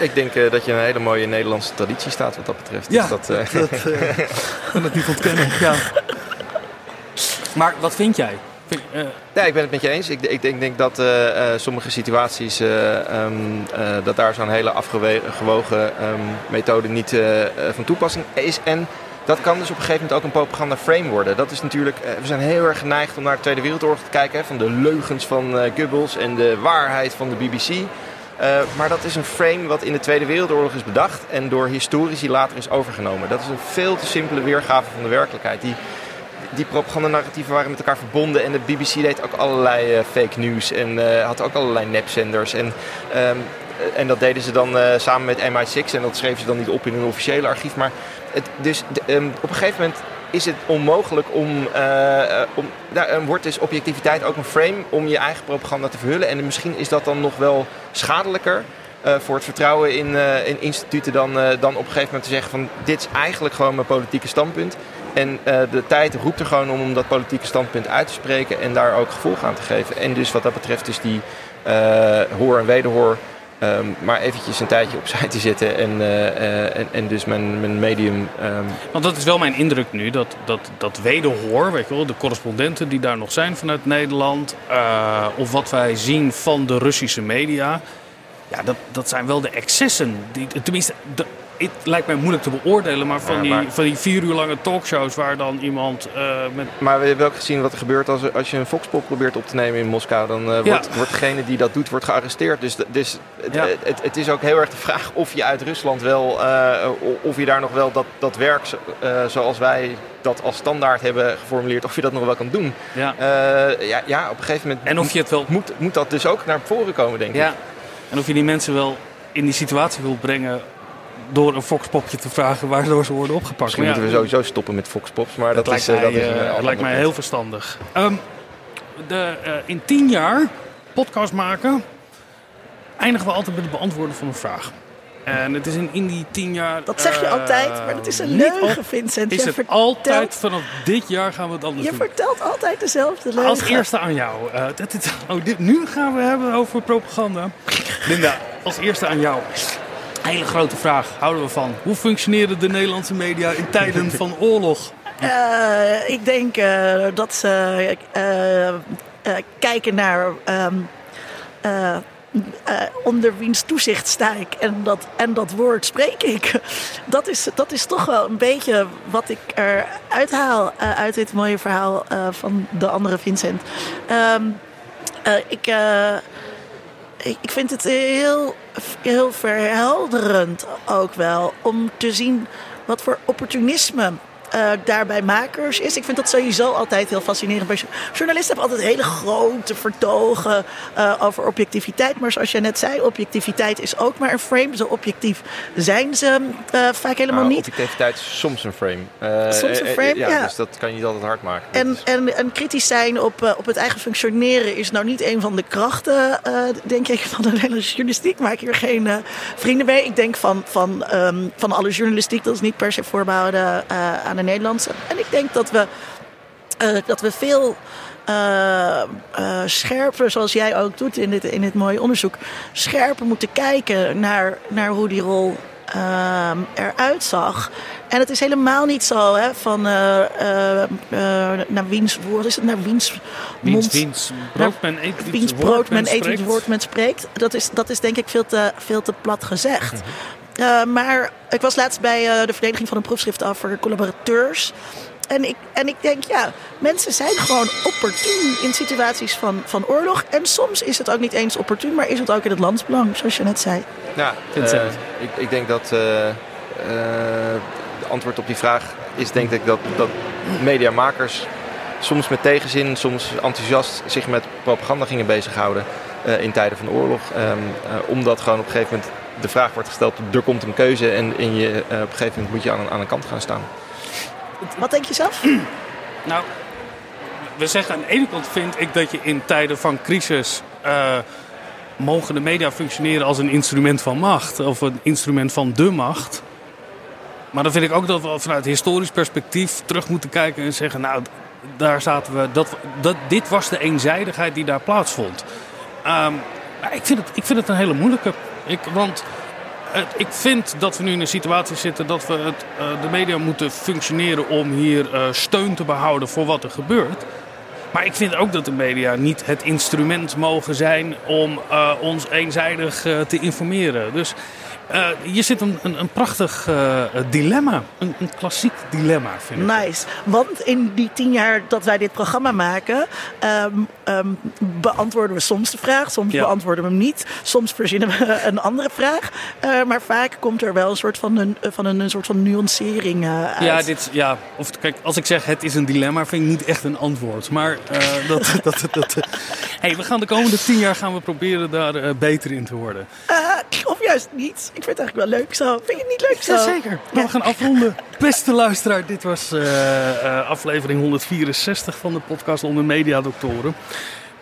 Ik denk uh, dat je een hele mooie Nederlandse traditie staat wat dat betreft. Ja, dus dat, dat [LAUGHS] kan het niet ontkennen. Ja. Maar wat vind jij? Ja, ik ben het met je eens. Ik, ik denk, denk, dat uh, uh, sommige situaties, um, dat daar zo'n hele afgewogen um, methode niet van toepassing is. En dat kan dus op een gegeven moment ook een propaganda frame worden. Dat is natuurlijk, we zijn heel erg geneigd om naar de Tweede Wereldoorlog te kijken. Hè, van de leugens van Goebbels en de waarheid van de BBC. maar dat is een frame wat in de Tweede Wereldoorlog is bedacht en door historici later is overgenomen. Dat is een veel te simpele weergave van de werkelijkheid. Die die propagandanarratieven waren met elkaar verbonden. En de BBC deed ook allerlei fake news en had ook allerlei nepzenders. En, ehm, en dat deden ze dan samen met MI6 en dat schreven ze dan niet op in hun officiële archief. Maar het, dus ehm, op een gegeven moment is het onmogelijk om, uh, om daar wordt dus objectiviteit ook een frame om je eigen propaganda te verhullen. En misschien is dat dan nog wel schadelijker voor het vertrouwen in, uh, in instituten dan, dan op een gegeven moment te zeggen van dit is eigenlijk gewoon mijn politieke standpunt. En de tijd roept er gewoon om om dat politieke standpunt uit te spreken en daar ook gevolg aan te geven. En dus wat dat betreft is die hoor en wederhoor Um, maar eventjes een tijdje opzij te zetten en, en, dus mijn, mijn medium. Um... Want dat is wel mijn indruk nu, dat, dat, dat wederhoor, weet je wel, de correspondenten die daar nog zijn vanuit Nederland, of wat wij zien van de Russische media, ja, dat, dat zijn wel de excessen. Die, tenminste, de, het lijkt mij moeilijk te beoordelen, maar van, Die, van die vier uur lange talkshows waar dan iemand uh, met... Maar we hebben ook gezien wat er gebeurt als, als je een Foxpop probeert op te nemen in Moskou. Dan uh, wordt, wordt degene die dat doet, wordt gearresteerd. Dus, dus het, ja. het, het, is ook heel erg de vraag of je uit Rusland wel, uh, of je daar nog wel dat, dat werk zoals wij dat als standaard hebben geformuleerd, of je dat nog wel kan doen. Ja, ja, ja op een gegeven moment en of je het wel... moet, moet dat dus ook naar voren komen, denk ja. ik. En of je die mensen wel in die situatie wil brengen door een foxpopje te vragen waardoor ze worden opgepakt. Misschien moeten we sowieso stoppen met foxpops, maar dat, dat, is, lijkt mij, dat is, uh, lijkt mij heel verstandig. Um, de, uh, in tien jaar podcast maken eindigen we altijd met het beantwoorden van een vraag. En het is in, in die tien jaar... Dat zeg je uh, altijd, maar dat is een leugen, Vincent. Is je het vertelt... altijd, vanaf dit jaar gaan we het anders je doen. Je vertelt altijd dezelfde leugen. Als eerste aan jou. Dat, dit, oh, dit, nu gaan we hebben over propaganda. Linda, als eerste aan jou. Hele grote vraag, houden we van. Hoe functioneren de Nederlandse media in tijden van oorlog? Uh, [LAUGHS] ik denk uh, dat ze uh, kijken naar um, onder wiens toezicht sta ik en dat, en dat woord spreek ik. Dat is, dat is toch wel een beetje wat ik eruit haal uit dit mooie verhaal van de andere Vincent. Um, ik ik vind het heel, heel verhelderend ook wel om te zien wat voor opportunisme uh, daarbij makers is. Ik vind dat sowieso altijd heel fascinerend. Bij journalisten hebben altijd hele grote vertogen uh, over objectiviteit. Maar zoals je net zei, objectiviteit is ook maar een frame. Zo objectief zijn ze uh, vaak helemaal nou, niet. Objectiviteit is soms een frame. soms een frame, ja, ja, Dus dat kan je niet altijd hard maken. En, en, en kritisch zijn op, op het eigen functioneren is nou niet een van de krachten, denk ik, van de Nederlandse journalistiek. Maak hier geen vrienden mee. Ik denk van, van, um, van alle journalistiek, dat is niet per se voorbehouden aan de Nederlandse. En ik denk dat we, uh, dat we veel uh, uh, scherper, zoals jij ook doet in dit, in dit mooie onderzoek, scherper moeten kijken naar, naar hoe die rol eruit zag. En het is helemaal niet zo hè, van naar wiens woord is het, naar wiens mond. Wiens brood men eet, wiens brood men eet, wiens woord men spreekt. Dat is, dat is denk ik veel te, veel te plat gezegd. Mm -hmm. Uh, maar ik was laatst bij uh, de verdediging van een proefschrift over collaborateurs. En ik, en ik denk, ja, mensen zijn gewoon opportun in situaties van, van oorlog. En soms is het ook niet eens opportun, maar is het ook in het landsbelang, zoals je net zei. Ja, uh, ik, ik denk dat het antwoord op die vraag is denk ik dat, dat mediamakers soms met tegenzin, soms enthousiast zich met propaganda gingen bezighouden in tijden van oorlog. Um, omdat gewoon op een gegeven moment de vraag wordt gesteld, er komt een keuze en, en je, uh, op een gegeven moment moet je aan, aan een kant gaan staan. Wat denk je zelf? [CLEARS THROAT] nou, we zeggen aan de ene kant vind ik dat je in tijden van crisis uh, mogen de media functioneren als een instrument van macht of een instrument van de macht. Maar dan vind ik ook dat we vanuit historisch perspectief terug moeten kijken en zeggen, nou, daar zaten we, dat, dat, dit was de eenzijdigheid die daar plaatsvond. Um, ik, vind het, ik vind het een hele moeilijke. Ik, want ik vind dat we nu in een situatie zitten dat we het, uh, de media moeten functioneren om hier uh, steun te behouden voor wat er gebeurt. Maar ik vind ook dat de media niet het instrument mogen zijn om uh, ons eenzijdig te informeren. Dus Uh, hier zit een, een, prachtig dilemma. Een, klassiek dilemma, vind ik. Nice. Want in die tien jaar dat wij dit programma maken, um, um, beantwoorden we soms de vraag, soms ja. beantwoorden we hem niet. Soms verzinnen we [LAUGHS] een andere vraag. Uh, maar vaak komt er wel een soort van een, van een, een soort van nuancering uit. Ja, dit, ja of, kijk, als ik zeg het is een dilemma, vind ik niet echt een antwoord. Maar [LAUGHS] dat. dat, dat, dat hey, we gaan de komende tien jaar gaan we proberen daar beter in te worden. of juist niet. Ik vind het eigenlijk wel leuk zo. Vind je het niet leuk zo? Jazeker. Ja. We gaan afronden. Beste luisteraar, dit was aflevering 164 van de podcast onder Mediadoktoren.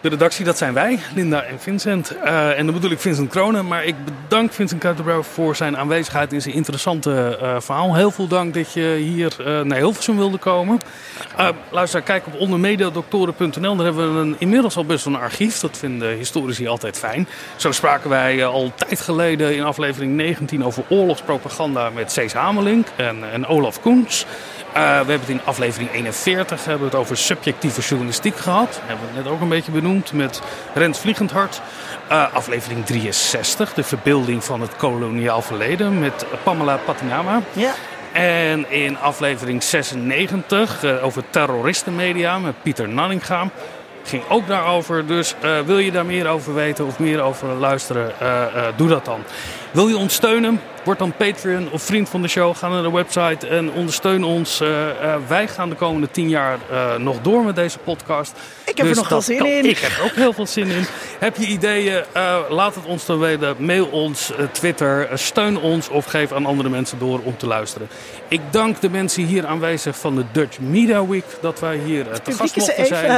De redactie, dat zijn wij, Linda en Vincent. Uh, en dan bedoel ik Vincent Kronen. Maar ik bedank Vincent Kuitenbrouw voor zijn aanwezigheid in zijn interessante uh, verhaal. Heel veel dank dat je hier uh, naar Hilversum wilde komen. luister, kijk op ondermediadoktoren.nl. Daar hebben we een, inmiddels al best wel een archief. Dat vinden historici altijd fijn. Zo spraken wij al tijd geleden in aflevering 19 over oorlogspropaganda met Cees Hamelink en, en Olaf Koens. Uh, we hebben het in aflevering 41 hebben we het over subjectieve journalistiek gehad. Dat hebben we net ook een beetje benoemd met Rens Vliegendhart. Uh, aflevering 63, de verbeelding van het koloniaal verleden met Pamela Patinama. Ja. En in aflevering 96 uh, over terroristenmedia met Pieter Nanninga. Ging ook daarover. Dus wil je daar meer over weten of meer over luisteren, doe dat dan. Wil je ons steunen? Word dan Patreon of vriend van de show. Ga naar de website en ondersteun ons. Uh, uh, wij gaan de komende tien jaar uh, nog door met deze podcast. Ik heb dus er nog veel zin kan, in. Ik heb er ook heel veel zin in. Heb je ideeën? laat het ons dan weten. Mail ons, Twitter. steun ons of geef aan andere mensen door om te luisteren. Ik dank de mensen hier aanwezig van de Dutch Media Week dat wij hier te gast mochten even, zijn.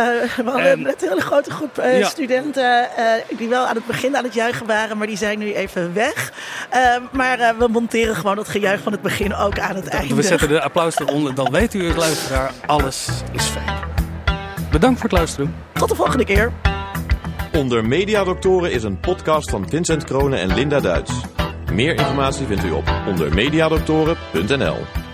we hadden en, net een hele grote groep ja. studenten die wel aan het begin aan het juichen waren, maar die zijn nu even weg. Maar we monteren gewoon het gejuich van het begin ook aan het einde. We zetten de applaus eronder. Dan weet u, het luisteraar, alles is fijn. Bedankt voor het luisteren. Tot de volgende keer. Onder Mediadoktoren is een podcast van Vincent Kronen en Linda Duits. Meer informatie vindt u op ondermediadoktoren.nl.